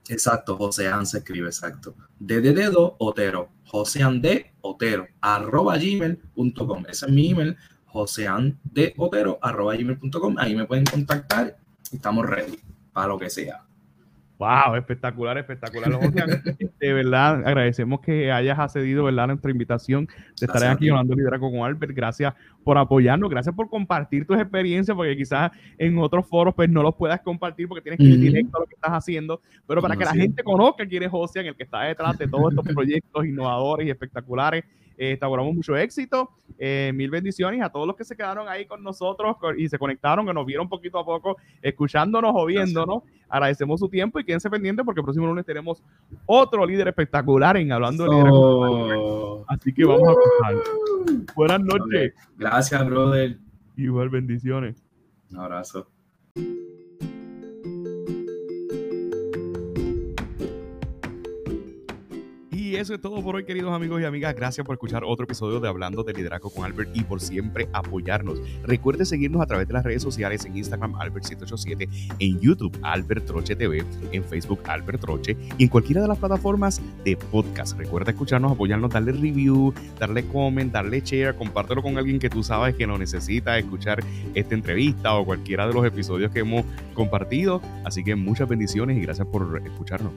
Exacto, Josean se escribe, exacto. D de dedo, Otero. Josean de Otero, arroba gmail.com. Ese es mi email, josean de Otero, arroba gmail.com. Ahí me pueden contactar y estamos ready para lo que sea. Wow, espectacular, espectacular. de verdad, agradecemos que hayas accedido ¿verdad? a nuestra invitación de estar aquí hablando liderazgo con Albert. Gracias por apoyarnos, gracias por compartir tus experiencias, porque quizás en otros foros pues no los puedas compartir porque tienes que ir directo a lo que estás haciendo. Pero para que la gente conozca quién es José, en el que está detrás de todos estos proyectos innovadores y espectaculares Eh, mucho éxito. Eh, mil bendiciones a todos los que se quedaron ahí con nosotros y se conectaron, que nos vieron poquito a poco, escuchándonos o viéndonos. Agradecemos su tiempo y quédense pendientes porque el próximo lunes tenemos otro líder espectacular en Hablando de Liderazgo. Así que vamos a pasar. Buenas noches. Gracias, brother. Igual, bendiciones. Un abrazo. Y eso es todo por hoy, queridos amigos y amigas. Gracias por escuchar otro episodio de Hablando de Liderazgo con Albert y por siempre apoyarnos. Recuerde seguirnos a través de las redes sociales en Instagram Albert787, en YouTube Albert Troche TV, en Facebook Albert Troche y en cualquiera de las plataformas de podcast. Recuerda escucharnos, apoyarnos, darle review, darle comment, darle share, compártelo con alguien que tú sabes que lo necesita escuchar esta entrevista o cualquiera de los episodios que hemos compartido. Así que muchas bendiciones y gracias por escucharnos.